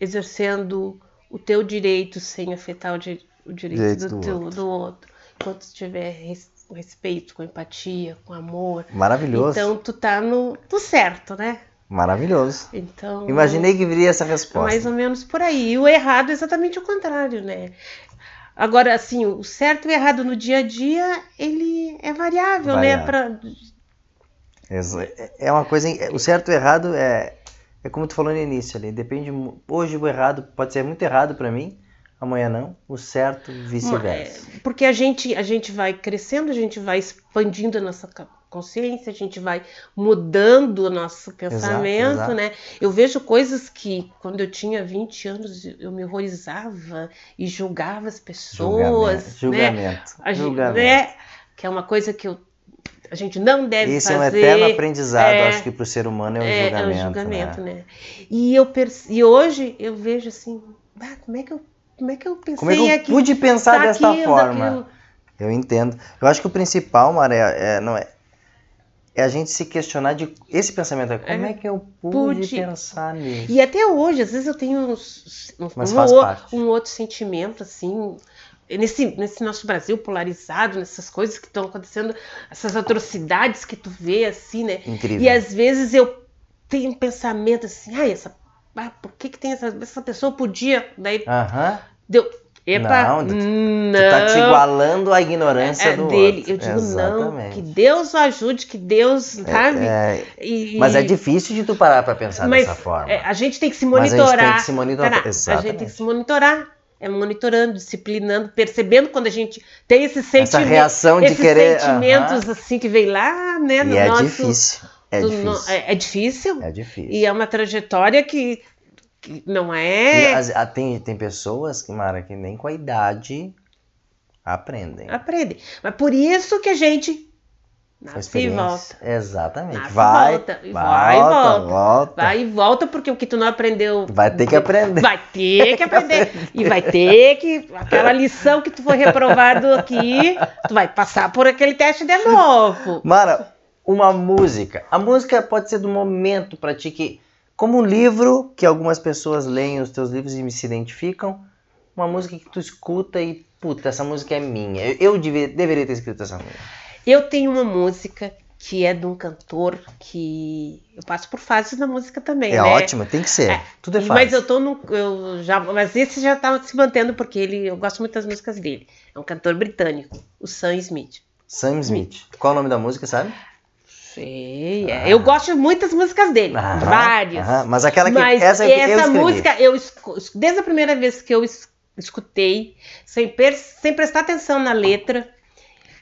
exercendo o teu direito sem afetar o, di- o direito, Direito do, do teu- outro. do outro, enquanto tu estiver res- com respeito, com empatia, com amor, Maravilhoso. então tu tá no, no certo, né? Maravilhoso. Então. Imaginei que viria essa resposta. Mais ou menos por aí. E o errado é exatamente o contrário, né? Agora, assim, o certo e o errado no dia a dia, ele é variável, né? Variável. Pra... Exa- É uma coisa. O certo e o errado é. É como tu falou no início ali. Depende. Hoje o errado pode ser muito errado pra mim, amanhã não. O certo, vice-versa. É, Porque a gente, a gente vai crescendo, a gente vai expandindo a nossa consciência, a gente vai mudando o nosso pensamento, exato. né? Eu vejo coisas que quando eu tinha 20 anos eu me horrorizava e julgava as pessoas, Julgamento. né? Julgamento. Julgamento. né? Que é uma coisa que eu a gente não deve Isso fazer. é um eterno aprendizado, é, acho que para o ser humano é um é, julgamento. É um julgamento, né? né? E, eu e hoje eu vejo assim, ah, como é que eu como é que eu pensei Como é que eu aqui, pude pensar desta forma? Daquilo. Eu entendo. Eu acho que o principal, Maré, é, não é, é a gente se questionar de esse pensamento. Como é, é que eu pude, pude, pensar nisso? E até hoje, às vezes eu tenho uns, um, um, um, outro sentimento, assim, nesse, nesse nosso Brasil polarizado, nessas coisas que estão acontecendo, essas atrocidades que tu vê, assim, né? Incrível. E às vezes eu tenho um pensamento assim, ai, essa, ah, por que que tem essa, essa pessoa podia, daí uh -huh. Deu, Epa, não, tu, não. tu tá te igualando à ignorância é, do dele. outro. Eu digo Exatamente. não, que Deus o ajude, que Deus, sabe? É, é, e, mas é difícil de tu parar para pensar dessa forma. É, a gente tem que se monitorar. Mas a gente tem que se monitorar. a gente tem que se monitorar é monitorando, disciplinando, percebendo quando a gente tem esse sentimento, Essa reação de esses querer, sentimentos uh -huh. assim que vem lá, né, no e é nosso, difícil. É difícil. No, é, é, difícil. É difícil. E é uma trajetória que não é. E, tem, tem pessoas que, Mara, que nem com a idade aprendem. Aprendem. Mas por isso que a gente Nasce e volta. Exatamente. Nasce vai, volta. vai, vai e volta, volta. Vai e volta, porque o que tu não aprendeu. Vai ter que aprender. Vai ter que aprender. e vai ter que. Aquela lição que tu foi reprovado aqui, tu vai passar por aquele teste de novo. Mara, uma música. A música pode ser do momento para ti que. Como um livro que algumas pessoas leem os teus livros e se identificam, uma música que tu escuta e, puta, essa música é minha. Eu, eu devia, deveria ter escrito essa música. Eu tenho uma música que é de um cantor que eu passo por fases na música também, é né? ótimo, tem que ser. É, Tudo é fácil. Mas eu tô no eu já, mas esse já tá se mantendo porque ele eu gosto muito das músicas dele. É um cantor britânico, o Sam Smith. Sam Smith. Smith. Qual é o nome da música, sabe? Sei, é. ah. eu gosto de muitas músicas dele, aham, várias. Aham. Mas aquela que mas essa, essa eu música eu desde a primeira vez que eu escutei, sem, sem prestar atenção na letra,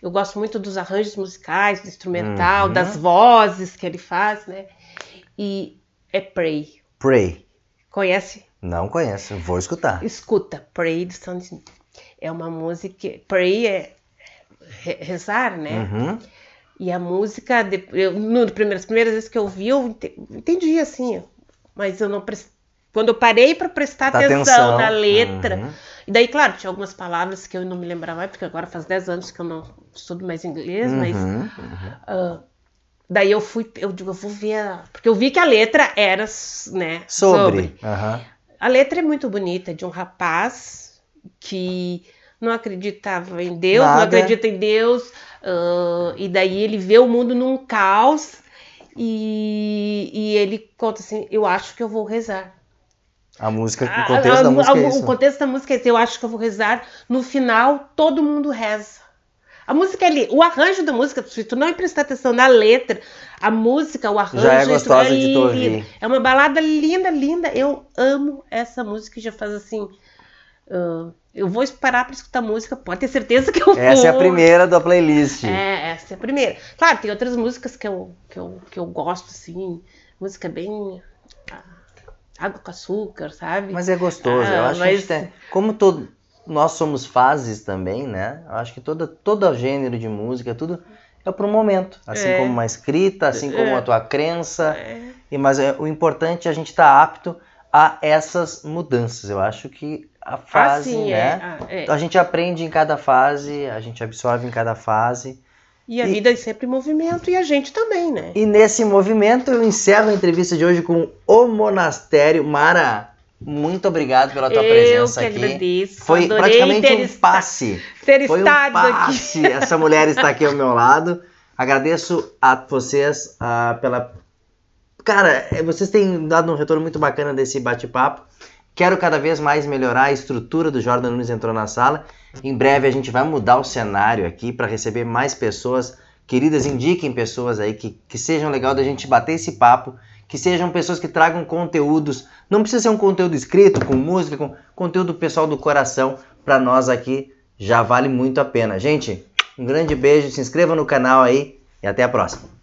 eu gosto muito dos arranjos musicais, do instrumental, uhum. das vozes que ele faz, né? E é Pray. Pray. Conhece? Não conheço, vou escutar. Escuta, Pray do Smith. É uma música. Pray é rezar, né? Uhum. E a música, eu, no, primeiras, primeiras vezes que eu ouvi, eu entendi assim, mas eu não prestei quando eu parei para prestar atenção, atenção, na letra. Uhum. E daí, claro, tinha algumas palavras que eu não me lembrava mais, porque agora faz 10 anos que eu não estudo mais inglês, uhum, mas. Uhum. Uh, daí eu fui, eu digo, eu vou ver. A... Porque eu vi que a letra era, né? Sobre. sobre. A letra é muito bonita, de um rapaz que não acreditava em Deus, Nada. não acredita em Deus, uh, e daí ele vê o mundo num caos. E, e ele conta assim: Eu acho que eu vou rezar. A música, o contexto a, a, da música a, é isso. O contexto da música é esse. Eu acho que eu vou rezar. No final, todo mundo reza. A música ali, o arranjo da música, se tu não prestar atenção na letra, a música, o arranjo. Já é gostosa é de tu ouvir. É uma balada linda, linda. Eu amo essa música já faz assim. Uh, eu vou parar para escutar música, pode ter certeza que eu vou. Essa é a primeira da playlist. É, essa é a primeira. Claro, tem outras músicas que eu, que eu, que eu gosto, assim. Música bem água com açúcar, sabe? Mas é gostoso. Ah, eu acho mas... que tem, como todo, nós somos fases também, né? Eu acho que todo, todo gênero de música, tudo é para um momento. Assim é. como uma escrita, assim como a tua crença. É. E, mas é, o importante é a gente estar tá apto a essas mudanças. Eu acho que a fase, ah, sim, né? É. Ah, é. a gente aprende em cada fase, a gente absorve em cada fase. E a e, vida é sempre movimento e a gente também, né? E nesse movimento eu encerro a entrevista de hoje com o Monastério. Mara, muito obrigado pela tua eu presença aqui. Agradeço. Foi Adorei praticamente um passe. Ter Foi um passe. Aqui. Essa mulher está aqui ao meu lado. Agradeço a vocês uh, pela. Cara, é, vocês têm dado um retorno muito bacana desse bate-papo. Quero cada vez mais melhorar a estrutura do Jordan Nunes entrou na sala. Em breve a gente vai mudar o cenário aqui para receber mais pessoas. Queridas, indiquem pessoas aí que, que sejam legal da gente bater esse papo, que sejam pessoas que tragam conteúdos. Não precisa ser um conteúdo escrito, com música, com conteúdo pessoal do coração. Para nós aqui já vale muito a pena. Gente, um grande beijo, se inscreva no canal aí e até a próxima.